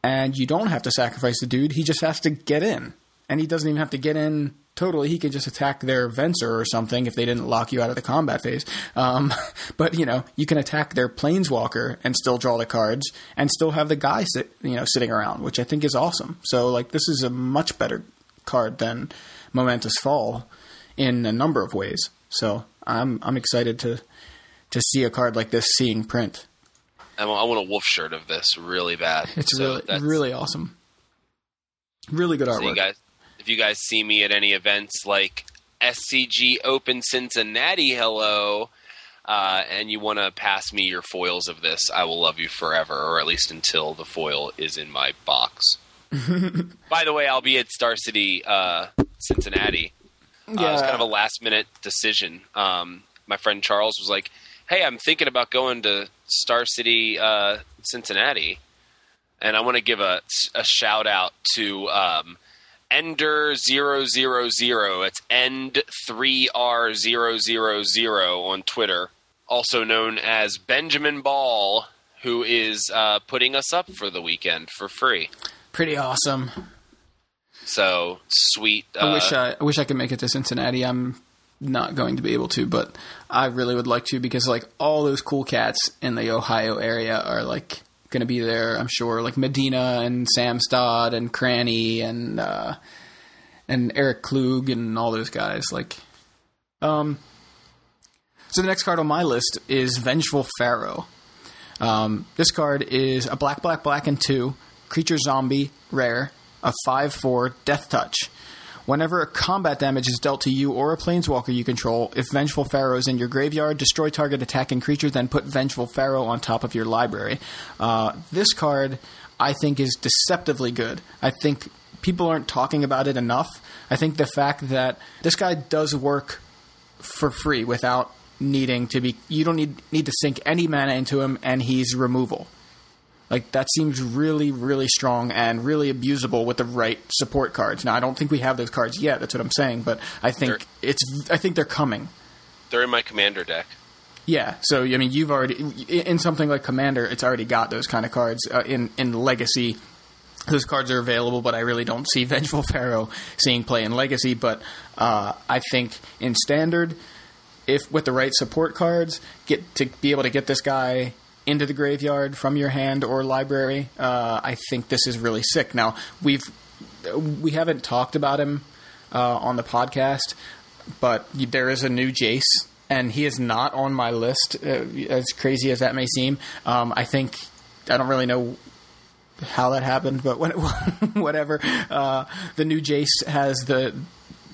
and you don't have to sacrifice the dude. He just has to get in, and he doesn't even have to get in totally. He could just attack their Venser or something if they didn't lock you out of the combat phase. Um, but you know, you can attack their Planeswalker and still draw the cards, and still have the guy sit, you know, sitting around, which I think is awesome. So like, this is a much better card than Momentous Fall in a number of ways. So I'm I'm excited to to see a card like this seeing print. I want, I want a wolf shirt of this really bad. It's So really really awesome. Really good So artwork. you guys, if you guys see me at any events like SCG Open Cincinnati, hello, uh, and you want to pass me your foils of this, I will love you forever, or at least until the foil is in my box. By the way, I'll be at Star City, uh, Cincinnati. Uh, it was kind of a last minute decision. Um, my friend Charles was like, "Hey, I'm thinking about going to Star City, uh, Cincinnati, and I want to give a, a shout out to um, Ender 000. It's End three R 000 on Twitter, also known as Benjamin Ball, who is uh, putting us up for the weekend for free. pretty awesome. So sweet. Uh, I wish I, I wish I could make it to Cincinnati. I'm not going to be able to, but I really would like to because like all those cool cats in the Ohio area are like going to be there. I'm sure, like Medina and Sam Stodd and Cranny and uh, and Eric Klug and all those guys. Like, um, so the next card on my list is Vengeful Pharaoh. Um, this card is a black, black, black, and two creature zombie rare. a 5 4 Death Touch. Whenever a combat damage is dealt to you or a planeswalker you control, if Vengeful Pharaoh is in your graveyard, destroy target attacking creature, then put Vengeful Pharaoh on top of your library. Uh, this card, I think, is deceptively good. I think people aren't talking about it enough. I think the fact that this guy does work for free without needing to be you don't need need to sink any mana into him and he's removal. Like that seems really, really strong and really abusable with the right support cards. Now I don't think we have those cards yet, that's what I'm saying, but I think They're- it's I think they're coming. They're in my commander deck. Yeah, so I mean, you've already in something like Commander, it's already got those kind of cards. Uh, in in Legacy, those cards are available, but I really don't see Vengeful Pharaoh seeing play in Legacy. But uh, I think in Standard, if with the right support cards, get to be able to get this guy into the graveyard from your hand or library, uh, I think this is really sick. Now we've we haven't talked about him uh, on the podcast, but there is a new Jace, and he is not on my list. Uh, as crazy as that may seem, um, I think I don't really know how that happened, but when, whatever. Uh, the new Jace has the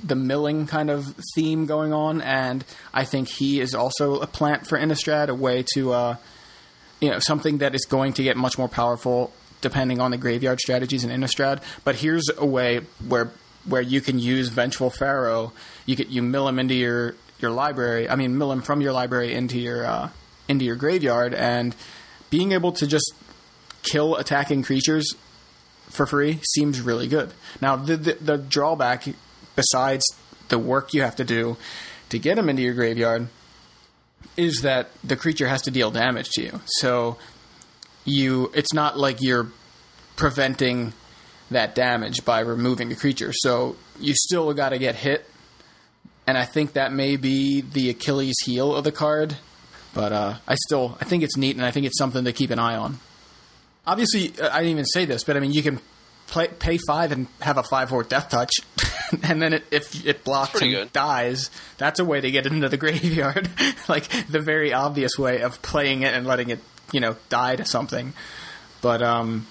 the milling kind of theme going on, and I think he is also a plant for Innistrad, a way to uh, you know something that is going to get much more powerful depending on the graveyard strategies in Innistrad. But here's a way where where you can use Vengeful Pharaoh. You get you mill him into your your library. I mean, mill him from your library into your uh, into your graveyard, and being able to just kill attacking creatures for free seems really good. Now, the, the, the drawback, besides the work you have to do to get them into your graveyard, is that the creature has to deal damage to you. So you, it's not like you're preventing that damage by removing the creature. So you still got to get hit, and I think that may be the Achilles heel of the card. But uh, I still, I think it's neat, and I think it's something to keep an eye on obviously uh, I didn't even say this, but I mean you can play, pay five and have a five four death touch, and then it, if it blocks and good. dies, that's a way to get it into the graveyard. like the very obvious way of playing it and letting it you know die to something. But um,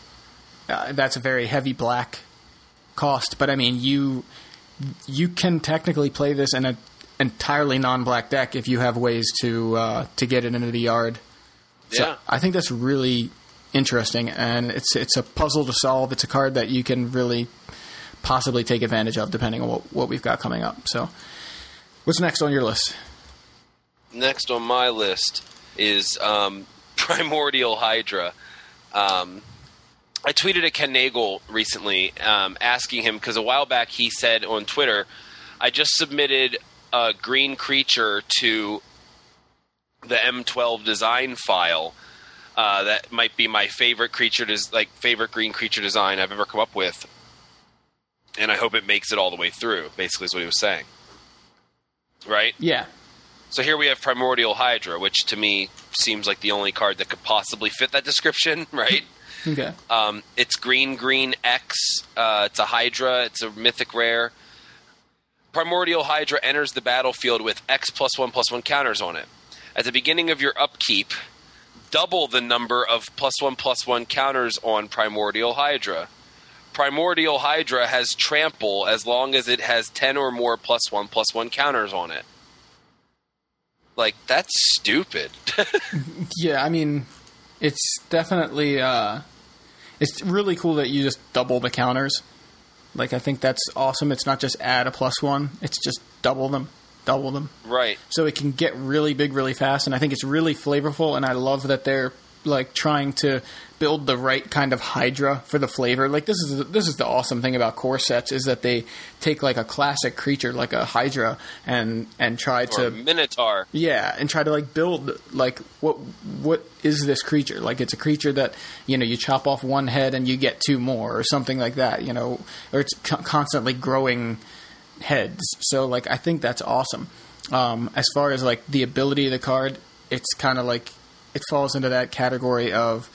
uh, that's a very heavy black cost. But I mean you you can technically play this in an entirely non black deck if you have ways to uh, to get it into the yard. So Yeah. I think that's really interesting, and it's it's a puzzle to solve. It's a card that you can really possibly take advantage of, depending on what, what we've got coming up. So, what's next on your list? Next on my list is um, Primordial Hydra. Um, I tweeted at Ken Nagle recently um, asking him because a while back he said on Twitter, I just submitted a green creature to the M12 design file. Uh, that might be my favorite creature, des- like favorite green creature design I've ever come up with, and I hope it makes it all the way through. Basically, is what he was saying. Right. Yeah, So here we have Primordial Hydra, which to me seems like the only card that could possibly fit that description, right? okay, um, it's green, green X. Uh, it's a Hydra. It's a mythic rare. Primordial Hydra enters the battlefield with X plus one plus one counters on it. At the beginning of your upkeep, double the number of plus one plus one counters on Primordial Hydra. Primordial Hydra has trample as long as it has 10 or more plus one plus one counters on it. Like, that's stupid. yeah. I mean, it's definitely uh, it's really cool that you just double the counters. Like, I think that's awesome. It's not just add a plus one; it's just double them, double them. right. so it can get really big really fast and i think it's really flavorful and i love that they're like trying to build the right kind of hydra for the flavor like this is this is the awesome thing about core sets is that they take like a classic creature like a hydra and and try Or to Minotaur. yeah, and try to like build like what what is this creature? Like it's a creature that you know you chop off one head and you get two more, or something like that. You know, or it's co- constantly growing heads. So like I think that's awesome. Um, as far as like the ability of the card, it's kind of like it falls into that category of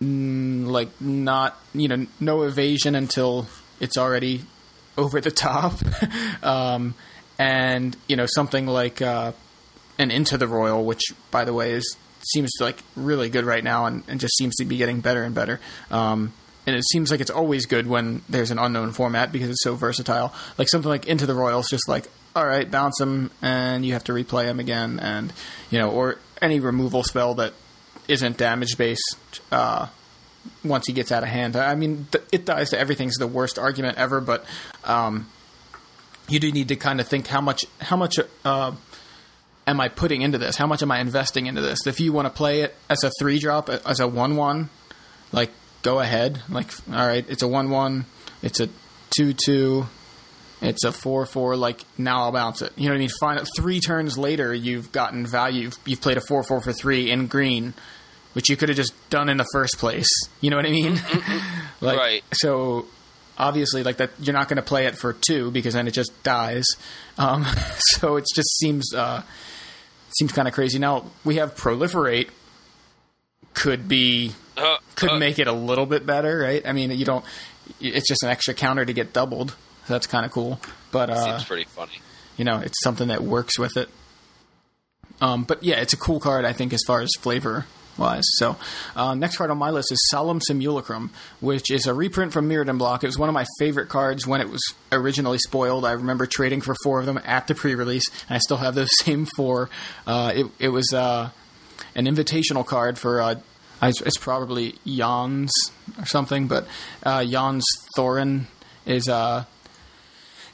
mm, like not you know no evasion until it's already over the top. um, and you know something like uh, an Into the Roil, which by the way is seems like really good right now, and, and just seems to be getting better and better. Um, and it seems like it's always good when there's an unknown format because it's so versatile. Like something like Into the Roil's, just like all right, bounce them, and you have to replay them again, and you know, or any removal spell that isn't damage based. Uh, once he gets out of hand, I mean, th- it dies to everything's the worst argument ever, but um, you do need to kind of think how much how much uh, am I putting into this? How much am I investing into this? If you want to play it as a three drop, as a one one, like go ahead. Like all right, it's a one one, it's a two two, it's a four four. Like now I'll bounce it. You know what I mean? Find three turns later, you've gotten value. You've, you've played a four four for three in green, which you could have just done in the first place. You know what I mean? like, Right. So obviously, like that, you're not going to play it for two because then it just dies. Um, so it just seems uh, seems kind of crazy. Now we have proliferate. Could be Uh, could uh, make it a little bit better, right? I mean, you don't. It's just an extra counter to get doubled. So that's kind of cool. But uh, seems pretty funny. you know, it's something that works with it. Um, but yeah, it's a cool card, I think, as far as flavor wise. So, uh, next card on my list is Solemn Simulacrum, which is a reprint from Mirrodin Block. It was one of my favorite cards when it was originally spoiled. I remember trading for four of them at the pre release, and I still have those same four. Uh, it, it was uh, an invitational card for. It's probably Jens or something, but uh, Jens Thoren is uh,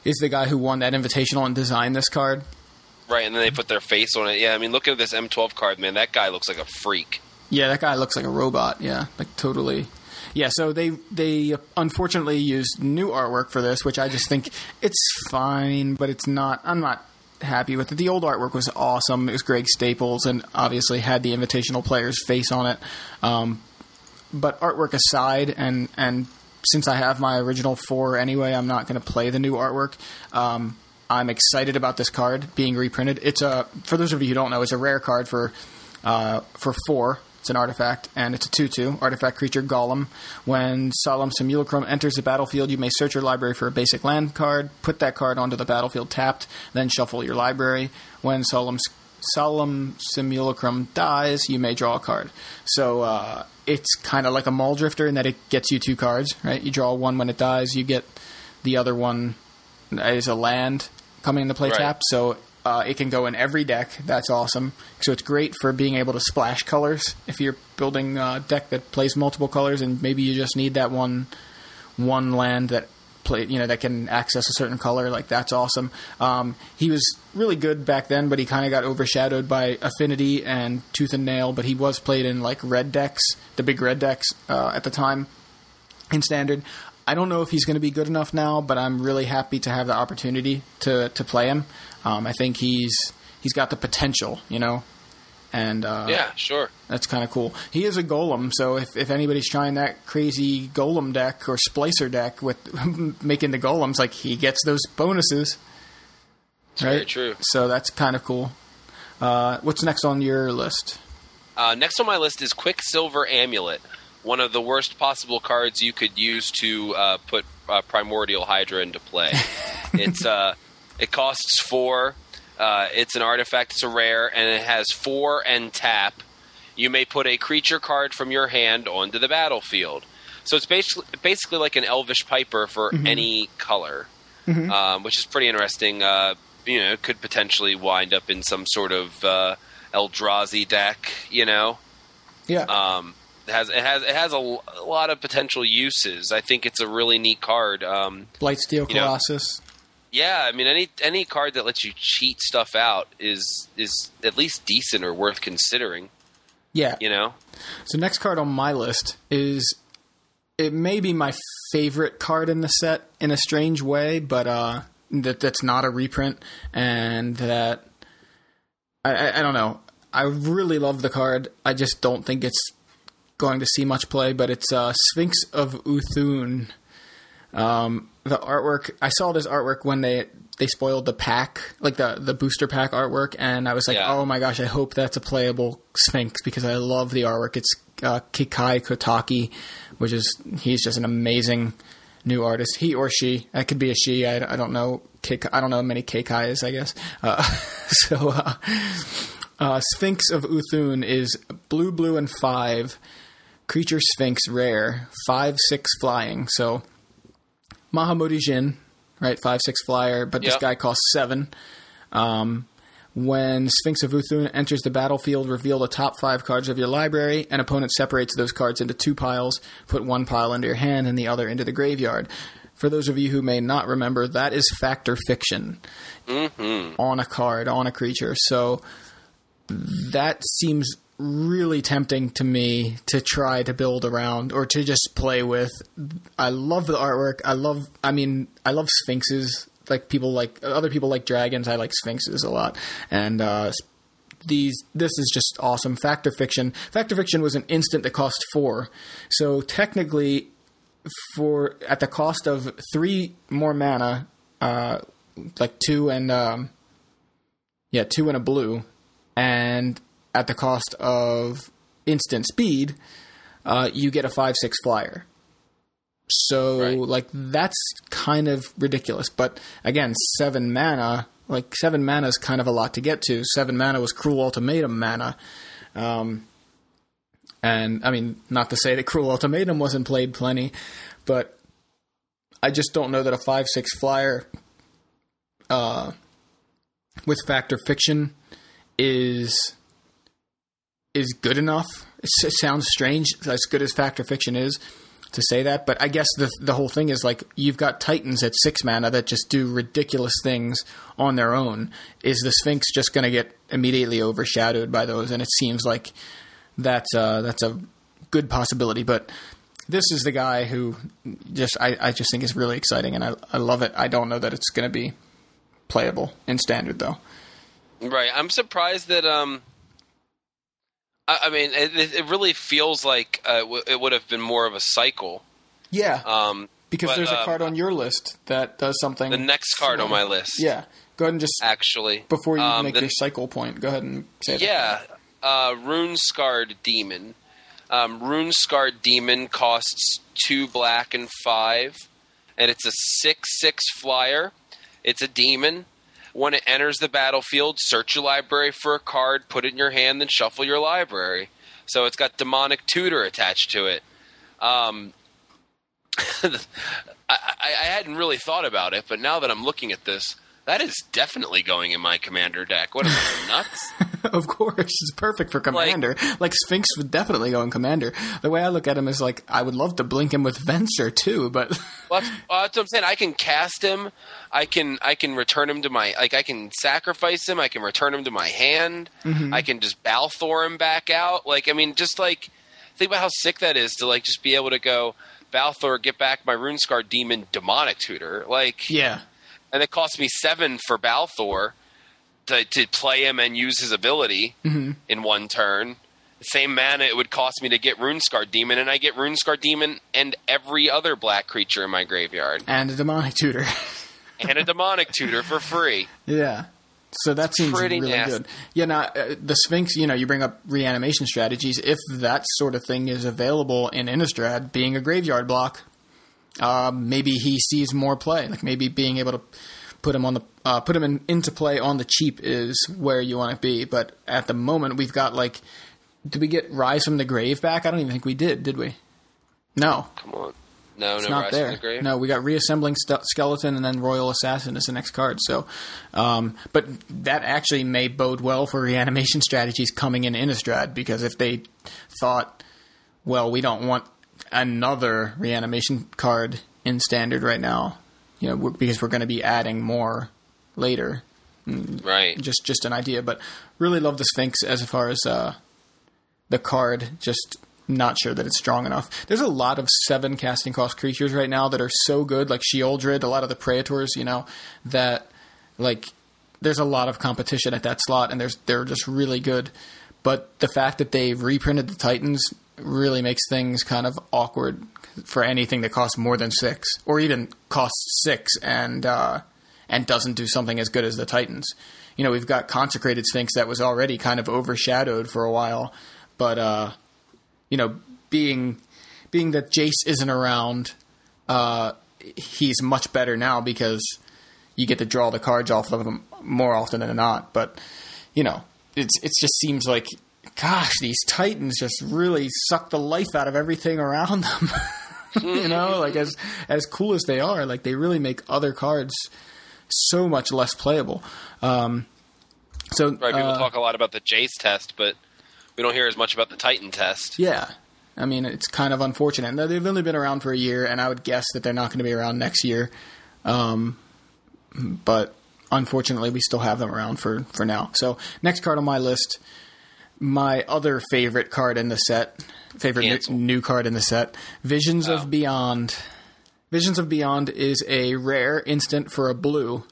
is the guy who won that invitational and designed this card. Right, and then they put their face on it. Yeah, I mean, look at this M12 card, man. That guy looks like a freak. Yeah, that guy looks like a robot. Yeah, like totally. Yeah, so they they unfortunately used new artwork for this, which I just think it's fine, but it's not. I'm not happy with it. The old artwork was awesome. It was Greg Staples, and obviously had the Invitational player's face on it. Um, but artwork aside, and and since I have my original four anyway, I'm not going to play the new artwork. Um, I'm excited about this card being reprinted. It's a for those of you who don't know, it's a rare card for uh, for four. It's an artifact, and it's a 2 2 artifact creature Golem. When Solemn Simulacrum enters the battlefield, you may search your library for a basic land card, put that card onto the battlefield tapped, then shuffle your library. When Solemn, Solemn Simulacrum dies, you may draw a card. So uh, it's kind of like a Mulldrifter in that it gets you two cards, right? You draw one when it dies, you get the other one as a land coming into play Right. tap. So uh, it can go in every deck. That's awesome. So it's great for being able to splash colors if you're building a deck that plays multiple colors, and maybe you just need that one one land that play you know that can access a certain color. Like that's awesome. Um, he was really good back then, but he kind of got overshadowed by Affinity and Tooth and Nail. But he was played in like red decks, the big red decks uh, at the time in standard. I don't know if he's going to be good enough now, but I'm really happy to have the opportunity to to play him. Um, I think he's he's got the potential, you know, and uh, Yeah, sure. that's kind of cool. He is a golem, so if, if anybody's trying that crazy golem deck or splicer deck with making the golems, like he gets those bonuses. It's very true. So that's kind of cool. Uh, what's next on your list? Uh, next on my list is Quicksilver Amulet, one of the worst possible cards you could use to uh, put uh, Primordial Hydra into play. it's uh, it costs four. Uh, it's an artifact. It's a rare, and it has four and tap. You may put a creature card from your hand onto the battlefield. So it's basically basically like an Elvish Piper for any color, um, which is pretty interesting. Uh, you know, it could potentially wind up in some sort of uh, Eldrazi deck. You know, Yeah, um, it has it has it has a, l- a lot of potential uses. I think it's a really neat card. Um, Blightsteel Colossus. Yeah, I mean any any card that lets you cheat stuff out is is at least decent or worth considering. yeah. You know, So next card on my list is it may be my favorite card in the set in a strange way, but uh, that that's not a reprint, and that I, I, I don't know. I really love the card. I just don't think it's going to see much play. But it's uh, Sphinx of Uthuun. Um, the artwork I saw this artwork when they they spoiled the pack, like the the booster pack artwork, and I was like, Yeah. oh my gosh, I hope that's a playable Sphinx because I love the artwork. It's uh, Kekai Kotaki, which is he's just an amazing new artist. He or she, that could be a she. I, I don't know. Kik, I don't know many Kikais, I guess. Uh, so uh, uh, Sphinx of Uthuun is blue, blue, and five creature Sphinx rare, five six flying. So Mahamoti Djinn, right, five six flyer, but this Yep. guy costs seven. Um, when Sphinx of Uthuun enters the battlefield, reveal the top five cards of your library. An opponent separates those cards into two piles. Put one pile into your hand and the other into the graveyard. For those of you who may not remember, that is Fact or Fiction on a card, on a creature. So that seems really tempting to me to try to build around or to just play with. I love the artwork. I love, I mean, I love sphinxes. Like people like other people like dragons. I like sphinxes a lot, and uh, these this is just awesome. Fact or fiction. Fact or fiction was an instant that cost four, so technically, for at the cost of three more mana, uh, like two and um, yeah, two and a blue, and at the cost of instant speed, uh, you get a five six flyer. So Right. like that's kind of ridiculous. But again, seven mana, like seven mana is kind of a lot to get to. Seven mana was Cruel Ultimatum mana. Um, and I mean, not to say that Cruel Ultimatum wasn't played plenty, but I just don't know that a five six flyer uh, with Fact or Fiction is is good enough. It sounds strange, as good as Fact or Fiction is, to say that. But I guess the the whole thing is like you've got Titans at six mana that just do ridiculous things on their own. Is the Sphinx just going to get immediately overshadowed by those? And it seems like that's uh, that's a good possibility. But this is the guy who just I, I just think is really exciting, and I I love it. I don't know that it's going to be playable in standard though. Right. I'm surprised that um. I, I mean, it, it- really feels like uh, w- it would have been more of a cycle. Yeah, Um, because but, there's a um, card on your list that does something. the next card on my list. Yeah, go ahead and just Actually, before you um, make the- your cycle point, go ahead and say that. Yeah, uh, Rune Scarred Demon. Um, Rune Scarred Demon costs two black and five, and it's a six-six flyer. It's a demon. When it enters the battlefield, search your library for a card, put it in your hand, then shuffle your library. So it's got demonic tutor attached to it. Um, I, I, I hadn't really thought about it, but now that I'm looking at this, that is definitely going in my commander deck. What am I nuts? of course, it's perfect for commander. Like, Sphinx would definitely go in commander. The way I look at him is like I would love to blink him with Venser too, but Well, that's, well, that's what I'm saying. I can cast him. I can I can return him to my like I can sacrifice him. I can return him to my hand. Mm-hmm. I can just Balthor him back out. Like I mean, just like think about how sick that is to like just be able to go Balthor, get back my Runescar Demon Demonic Tutor. Like yeah, and it cost me seven for Balthor to, to play him and use his ability mm-hmm. in one turn. The same mana it would cost me to get Runescar Demon, and I get Runescar Demon and every other black creature in my graveyard, and a demonic tutor. and a demonic tutor for free. yeah. So that seems pretty really nasty. good. Yeah, now uh, the Sphinx. You know, you bring up reanimation strategies. If that sort of thing is available in Innistrad, being a graveyard block, uh, maybe he sees more play. Like maybe being able to put him on the uh, put him in, into play on the cheap is where you want to be. But at the moment, we've got like, did we get Rise from the Grave back? I don't even think we did. Did we? No, Come on, no, it's no not there. the. No, we got reassembling st- skeleton and then Royal Assassin as the next card. So, um, but that actually may bode well for reanimation strategies coming in Innistrad because if they thought, well, we don't want another reanimation card in standard right now, you know, we're, because we're going to be adding more later. right? Just just an idea, but really love the Sphinx as far as uh, the card. Just not sure that it's strong enough. There's a lot of seven casting cost creatures right now that are so good, like Sheoldred, a lot of the Praetors, you know, that like there's a lot of competition at that slot, and there's they're just really good. But the fact that they've reprinted the Titans really makes things kind of awkward for anything that costs more than six, or even costs six and uh, and doesn't do something as good as the Titans. You know, we've got Consecrated Sphinx that was already kind of overshadowed for a while, but uh, you know, being being that Jace isn't around, uh, he's much better now because you get to draw the cards off of him more often than not. But you know, it's it just seems like gosh, these Titans just really suck the life out of everything around them. you know, like as as cool as they are, like they really make other cards so much less playable. Um, so Right, people uh, talk a lot about the Jace test, but we don't hear as much about the Titan test. Yeah. I mean, it's kind of unfortunate. Now, They've only been around for a year, and I would guess that they're not going to be around next year. Um, but unfortunately, we still have them around for, for now. So, next card on my list, my other favorite card in the set, favorite new, Cancel. new card in the set, Visions Oh. of Beyond. Visions of Beyond is a rare instant for a blue.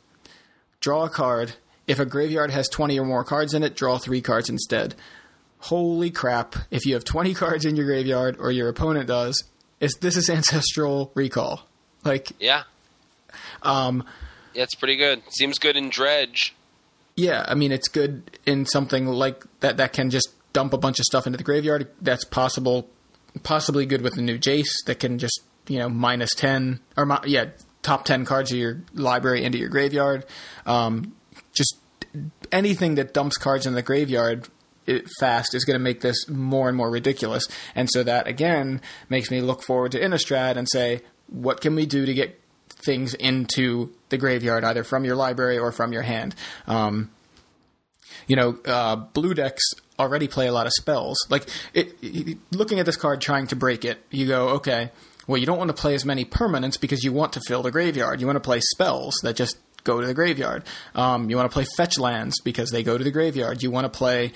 Draw a card. If a graveyard has 20 or more cards in it, draw three cards instead. Holy crap. If you have 20 cards in your graveyard, or your opponent does, it's, this is Ancestral Recall. Like, Yeah. um, Yeah, it's pretty good. Seems good in Dredge. yeah, I mean, it's good in something like that that can just dump a bunch of stuff into the graveyard. That's possible, possibly good with the new Jace that can just, you know, minus 10, or, mi- yeah, top 10 cards of your library into your graveyard. Um, just anything that dumps cards in the graveyard fast is going to make this more and more ridiculous. And so that, again, makes me look forward to Innistrad and say, what can we do to get things into the graveyard, either from your library or from your hand? Um, you know, uh, blue decks already play a lot of spells. Like, it, it- looking at this card, trying to break it, you go, okay, well, you don't want to play as many permanents because you want to fill the graveyard. You want to play spells that just go to the graveyard. Um, you want to play fetch lands because they go to the graveyard. You want to play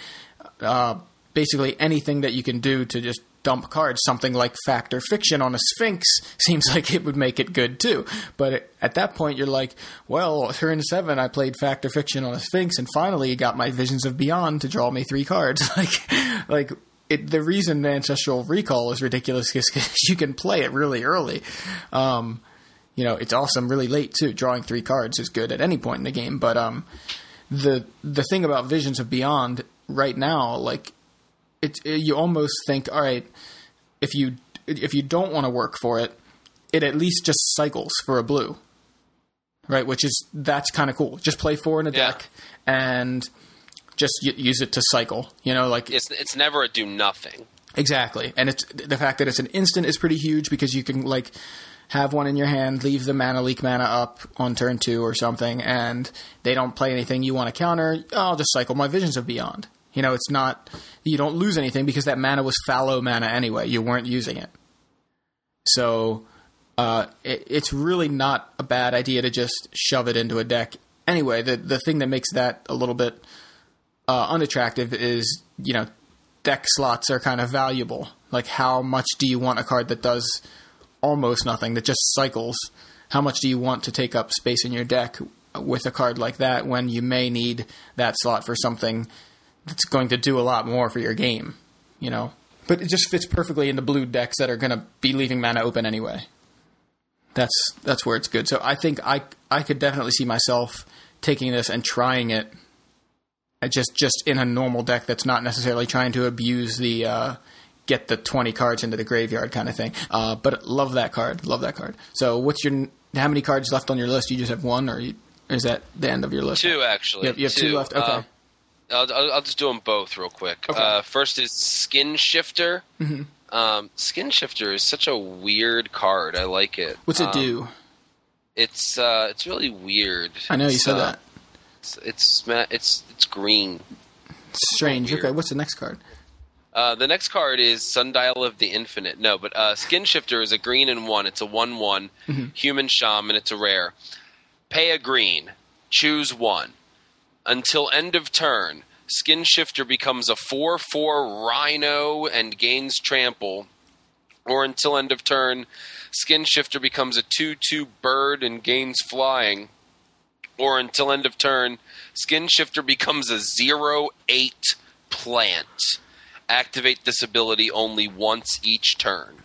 uh, basically anything that you can do to just dump cards. Something like Fact or Fiction on a Sphinx seems like it would make it good too. But at that point, you're like, well, turn seven, I played Fact or Fiction on a Sphinx, and finally got my Visions of Beyond to draw me three cards. like, like. It, the reason Ancestral Recall is ridiculous is because you can play it really early. Um, you know, it's awesome really late too. Drawing three cards is good at any point in the game, but um, the the thing about Visions of Beyond right now, like it's it, you almost think, all right, if you if you don't want to work for it, it at least just cycles for a blue, right? Which is that's kind of cool. Just play four in a Yeah. deck and just y- use it to cycle. You know, like It's it's never a do nothing. Exactly, and it's the fact that it's an instant is pretty huge because you can like have one in your hand, leave the mana leak mana up on turn two or something, and they don't play anything you want to counter. I'll just cycle my Visions of Beyond. You know, it's not you don't lose anything because that mana was fallow mana anyway. You weren't using it, so uh, it, it's really not a bad idea to just shove it into a deck. Anyway, the the thing that makes that a little bit uh, unattractive is you know deck slots are kind of valuable. Like, how much do you want a card that does almost nothing, that just cycles? How much do you want to take up space in your deck with a card like that when you may need that slot for something that's going to do a lot more for your game? You know? But it just fits perfectly into blue decks that are going to be leaving mana open anyway. That's that's where it's good. So I think I I could definitely see myself taking this and trying it uh, just just in a normal deck that's not necessarily trying to abuse the uh, get the twenty cards into the graveyard kind of thing. Uh, but love that card, love that card. So what's your how many cards left on your list? You just have one, or, you, or is that the end of your list? Two actually. You have, you have two, left. Okay. Uh, I'll, I'll, just do them both real quick. Okay. Uh, first is Skinshifter. Mm-hmm. Um, Skinshifter is such a weird card. I like it. What's it Um, do? It's uh, it's really weird. I know you It's, said uh, that. It's it's it's it's green. It's strange. Okay, what's the next card? Uh, the next card is Sundial of the Infinite. No, but uh, Skinshifter is a green and one. It's a one-one human shaman. It's a rare. Pay a green. Choose one. Until end of turn, Skinshifter becomes a four-four Rhino and gains trample. Or until end of turn, Skinshifter becomes a two-two bird and gains flying. Or until end of turn, Skinshifter becomes a zero-eight plant activate this ability only once each turn.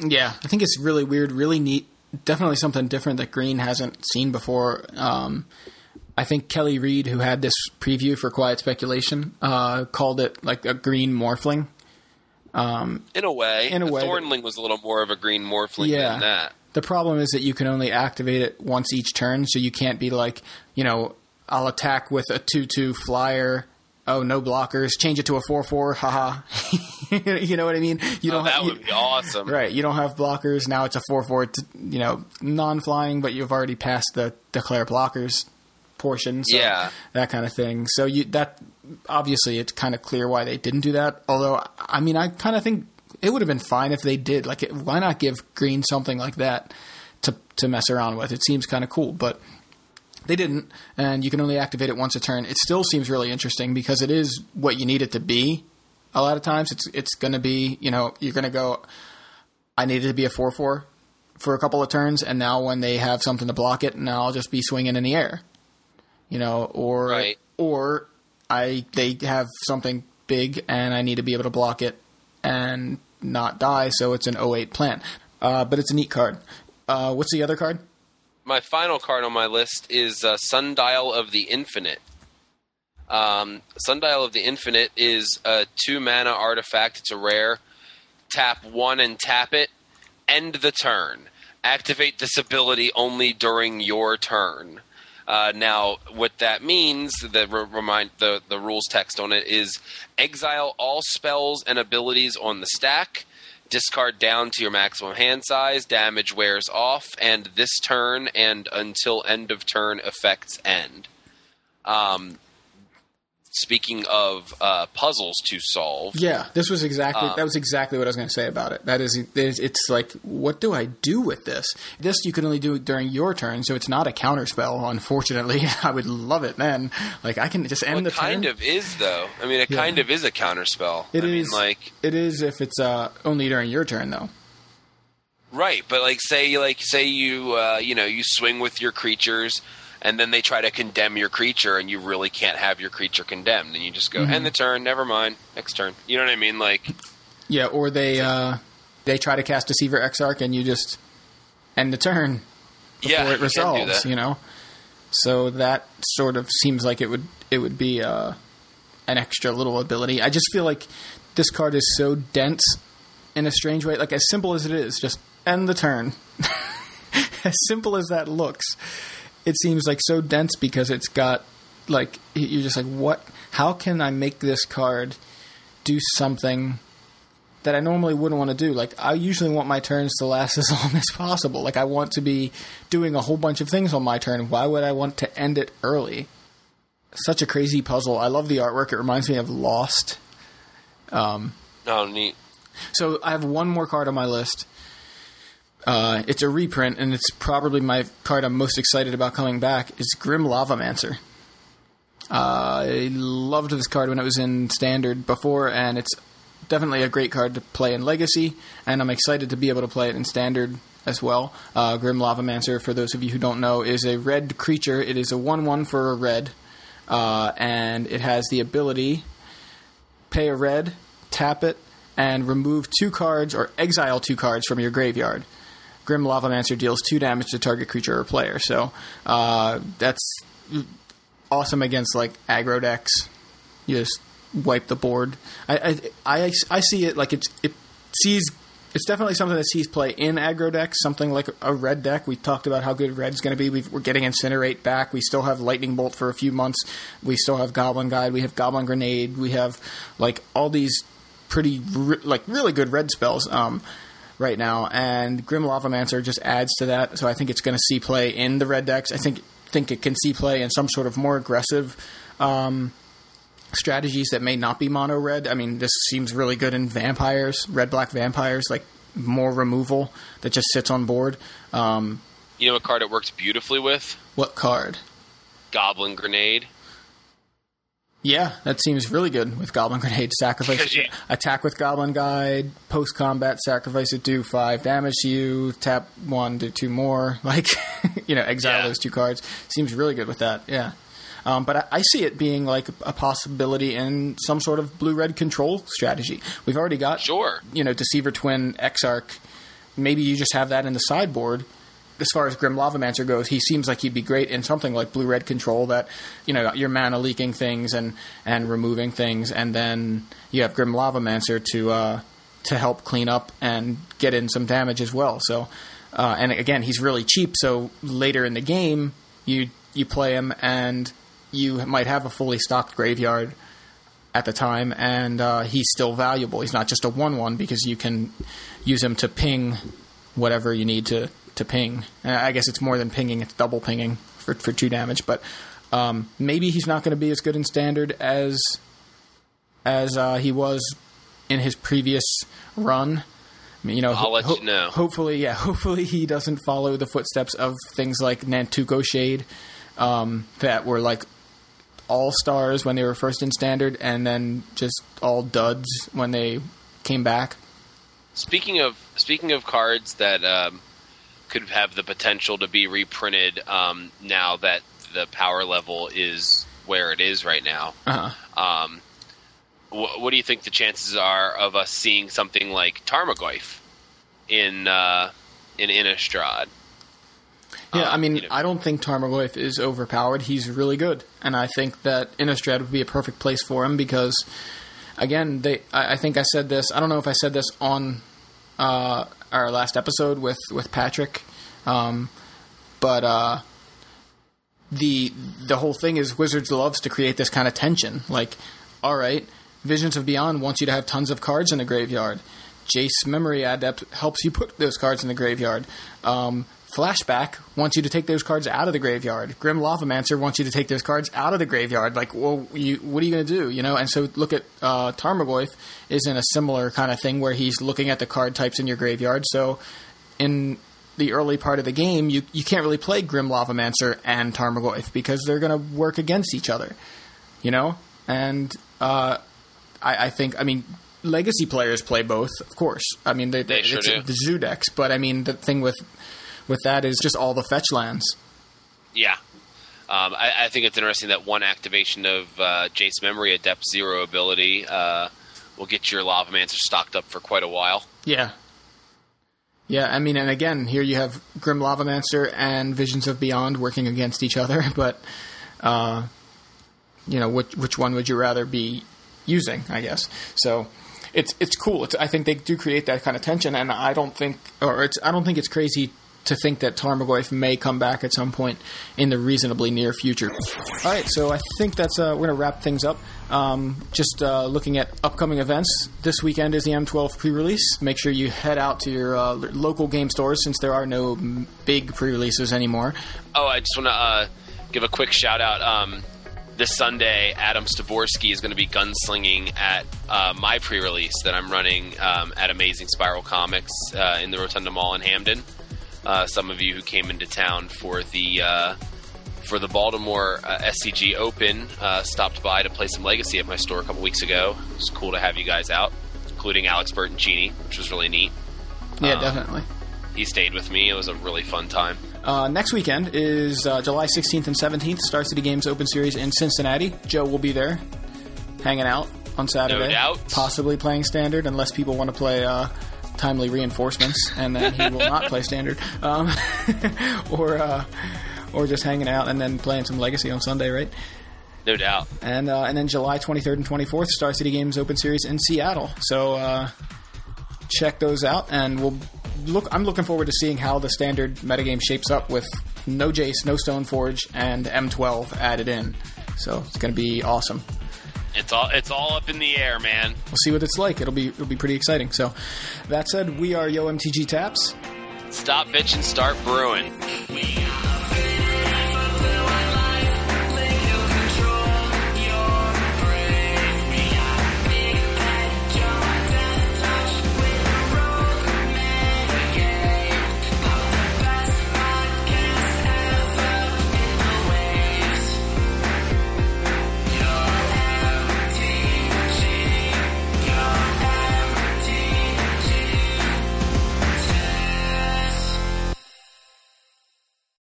Yeah, I think it's really weird, really neat. Definitely something different that Green hasn't seen before. Um, I think Kelly Reed, who had this preview for Quiet Speculation, uh, called it like a green morphling. In a way, In a way, Thornling was a little more of a green morphling Yeah. than that. The problem is that you can only activate it once each turn, so you can't be like, you know, I'll attack with a 2 2 flyer oh no blockers, change it to a four four, haha. you know what I mean? You Oh, don't that have, would be awesome. Right, you don't have blockers. Now it's a 4 4, you know, non flying, but you've already passed the declare blockers portion. So Yeah. That kind of thing. So you that obviously it's kind of clear why they didn't do that. Although, I mean, I kind of think it would have been fine if they did. Like, it, why not give Green something like that to, to mess around with? It seems kind of cool, but they didn't, and you can only activate it once a turn. It still seems really interesting because it is what you need it to be. A lot of times, it's it's going to be you know you're going to go. I needed to be a four four for a couple of turns, and now when they have something to block it, now I'll just be swinging in the air, you know, or Right. or I they have something big and I need to be able to block it and not die, so it's an 08 plan. Uh, but it's a neat card. Uh, what's the other card? My final card on my list is uh, Sundial of the Infinite. Um, Sundial of the Infinite is a two mana artifact. It's a rare. Tap one and tap it. End the turn. Activate this ability only during your turn. Uh, now, what that means, the re- remind the the rules text on it is exile all spells and abilities on the stack. Discard down to your maximum hand size. Damage wears off, and this turn and until end of turn effects end. Um, speaking of uh, puzzles to solve, Yeah, this was exactly Uh, that was exactly what I was going to say about it. That is, it's like, what do I do with this? This you can only do during your turn, so it's not a counter spell. Unfortunately, I would love it then. Like I can just end well, the kind turn. of is though. I mean, it Yeah. kind of is a counterspell. It I is mean, like it is if it's uh, only during your turn though. Right, but like say like say you uh, you know you swing with your creatures, and then they try to condemn your creature, and you really can't have your creature condemned, and you just go Mm-hmm. end the turn, never mind, next turn. You know what I mean? Like Yeah, or they uh, they try to cast Deceiver Exarch and you just end the turn before yeah, it you resolves. that. You know, so that sort of seems like it would it would be uh, an extra little ability. I just feel like this card is so dense in a strange way. Like as simple as it is, just end the turn. as simple as that looks, it seems like so dense because it's got like you're just like what? How can I make this card do something? that I normally wouldn't want to do. Like I usually want my turns to last as long as possible. Like I want to be doing a whole bunch of things on my turn. Why would I want to end it early? Such a crazy puzzle. I love the artwork. It reminds me of Lost. Um, oh, neat. So I have one more card on my list. Uh, it's a reprint, and it's probably my card I'm most excited about coming back. Is Grim Lavamancer. Uh, I loved this card when it was in Standard before, and it's definitely a great card to play in Legacy, and I'm excited to be able to play it in Standard as well. Uh, Grim Lavamancer, for those of you who don't know, is a red creature. It is a 1 1 for a red, uh, and it has the ability pay a red, tap it, and remove two cards or exile two cards from your graveyard. Grim Lavamancer deals two damage to target creature or player. So uh, that's awesome against like aggro decks. You just wipe the board. I I, I, I see it like it's it sees. It's definitely something that sees play in aggro decks, something like a red deck. We talked about how good red's going to be. We've, we're getting Incinerate back. We still have Lightning Bolt for a few months. We still have Goblin Guide. We have Goblin Grenade. We have like all these pretty re- like really good red spells um, right now, and Grim Lavamancer just adds to that. So I think it's going to see play in the red decks. I think think it can see play in some sort of more aggressive um, strategies that may not be mono red. I mean, this seems really good in vampires, red black vampires, like more removal that just sits on board. Um, You know a card it works beautifully with? what card? Goblin Grenade. Yeah, that seems really good with Goblin Grenade. Sacrifice attack with Goblin Guide, post combat sacrifice it, do five damage to you, tap one, do two more. Like, you know, exile Yeah. those two cards. Seems really good with that, yeah. Um, but I, I see it being like a possibility in some sort of blue red control strategy. We've already got, Sure. you know, Deceiver Twin, Exarch. Maybe you just have that in the sideboard as far as Grim Lavamancer goes, he seems like he'd be great in something like blue red control that you know you're mana leaking things and and removing things, and then you have Grim Lavamancer to uh, to help clean up and get in some damage as well. So, uh, and again, he's really cheap. So later in the game, you you play him and you might have a fully stocked graveyard at the time, and uh, he's still valuable. He's not just a one-one because you can use him to ping whatever you need to to ping. I guess it's more than pinging; it's double pinging for for two damage. But um, maybe he's not going to be as good in standard as as uh, he was in his previous run. You know, I'll let you know. Hopefully, yeah. Hopefully, he doesn't follow the footsteps of things like Nantuko Shade, um, that were like all stars when they were first in standard, and then just all duds when they came back. Speaking of speaking of cards that um, could have the potential to be reprinted, um, now that the power level is where it is right now, Uh-huh. um, wh- what do you think the chances are of us seeing something like Tarmogoyf in uh, in Innistrad? Yeah, Um, I mean, you know- I don't think Tarmogoyf is overpowered. He's really good, and I think that Innistrad would be a perfect place for him because, again, they. I, I think I said this. I don't know if I said this on uh, our last episode with with Patrick, um, but uh, the the whole thing is Wizards loves to create this kind of tension. Like, all right, Visions of Beyond wants you to have tons of cards in the graveyard. Jace Memory Adept helps you put those cards in the graveyard. Um, Flashback wants you to take those cards out of the graveyard. Grim Lavamancer wants you to take those cards out of the graveyard. Like, well, you, what are you going to do? You know, and so look at uh, Tarmogoyf is in a similar kind of thing where he's looking at the card types in your graveyard. So in the early part of the game, you you can't really play Grim Lavamancer and Tarmogoyf because they're going to work against each other. You know, and uh, I, I think I mean legacy players play both, of course. I mean they, They sure it's do. the zoo decks, but I mean the thing with with that is just all the fetch lands. Yeah. Um, I, I think it's interesting that one activation of uh, Jace Memory Adept Zero ability uh, will get your Lavamancer stocked up for quite a while. Yeah. Yeah, I mean, and again, here you have Grim Lavamancer and Visions of Beyond working against each other, but, uh, you know, which which one would you rather be using? I guess so. It's it's cool. It's, I think they do create that kind of tension, and I don't think, or it's I don't think it's crazy to think that Tarmogoyf may come back at some point in the reasonably near future. All right, so I think that's uh, we're going to wrap things up. Um, just uh, looking at upcoming events. This weekend is the M12 pre-release. Make sure you head out to your uh, local game stores since there are no big pre-releases anymore. Oh, I just want to uh, give a quick shout out. Um, this Sunday, Adam Styborski is going to be gunslinging at uh, my pre-release that I'm running um, at Amazing Spiral Comics uh, in the Rotunda Mall in Hampden. Uh, some of you who came into town for the uh, for the Baltimore uh, SCG Open uh, stopped by to play some Legacy at my store a couple weeks ago. It was cool to have you guys out, including Alex Bertoncini, which was really neat. Yeah, Um, definitely. He stayed with me. It was a really fun time. Uh, next weekend is uh, July 16th and 17th, Star City Games Open Series in Cincinnati. Joe will be there, hanging out on Saturday. doubt. Possibly playing Standard, unless people want to play uh, Timely Reinforcements, and then he will not play Standard. Um, or, uh, or just hanging out and then playing some Legacy on Sunday, right? No doubt. And, uh, and then July 23rd and 24th, Star City Games Open Series in Seattle. So uh, check those out, and we'll look. I'm looking forward to seeing how the standard metagame shapes up with no Jace, no Stoneforge, and M12 added in. So it's going to be awesome. It's all it's all up in the air, man. We'll see what it's like. It'll be it'll be pretty exciting. So that said, we are Yo MTG Taps. Stop bitch and start brewing. We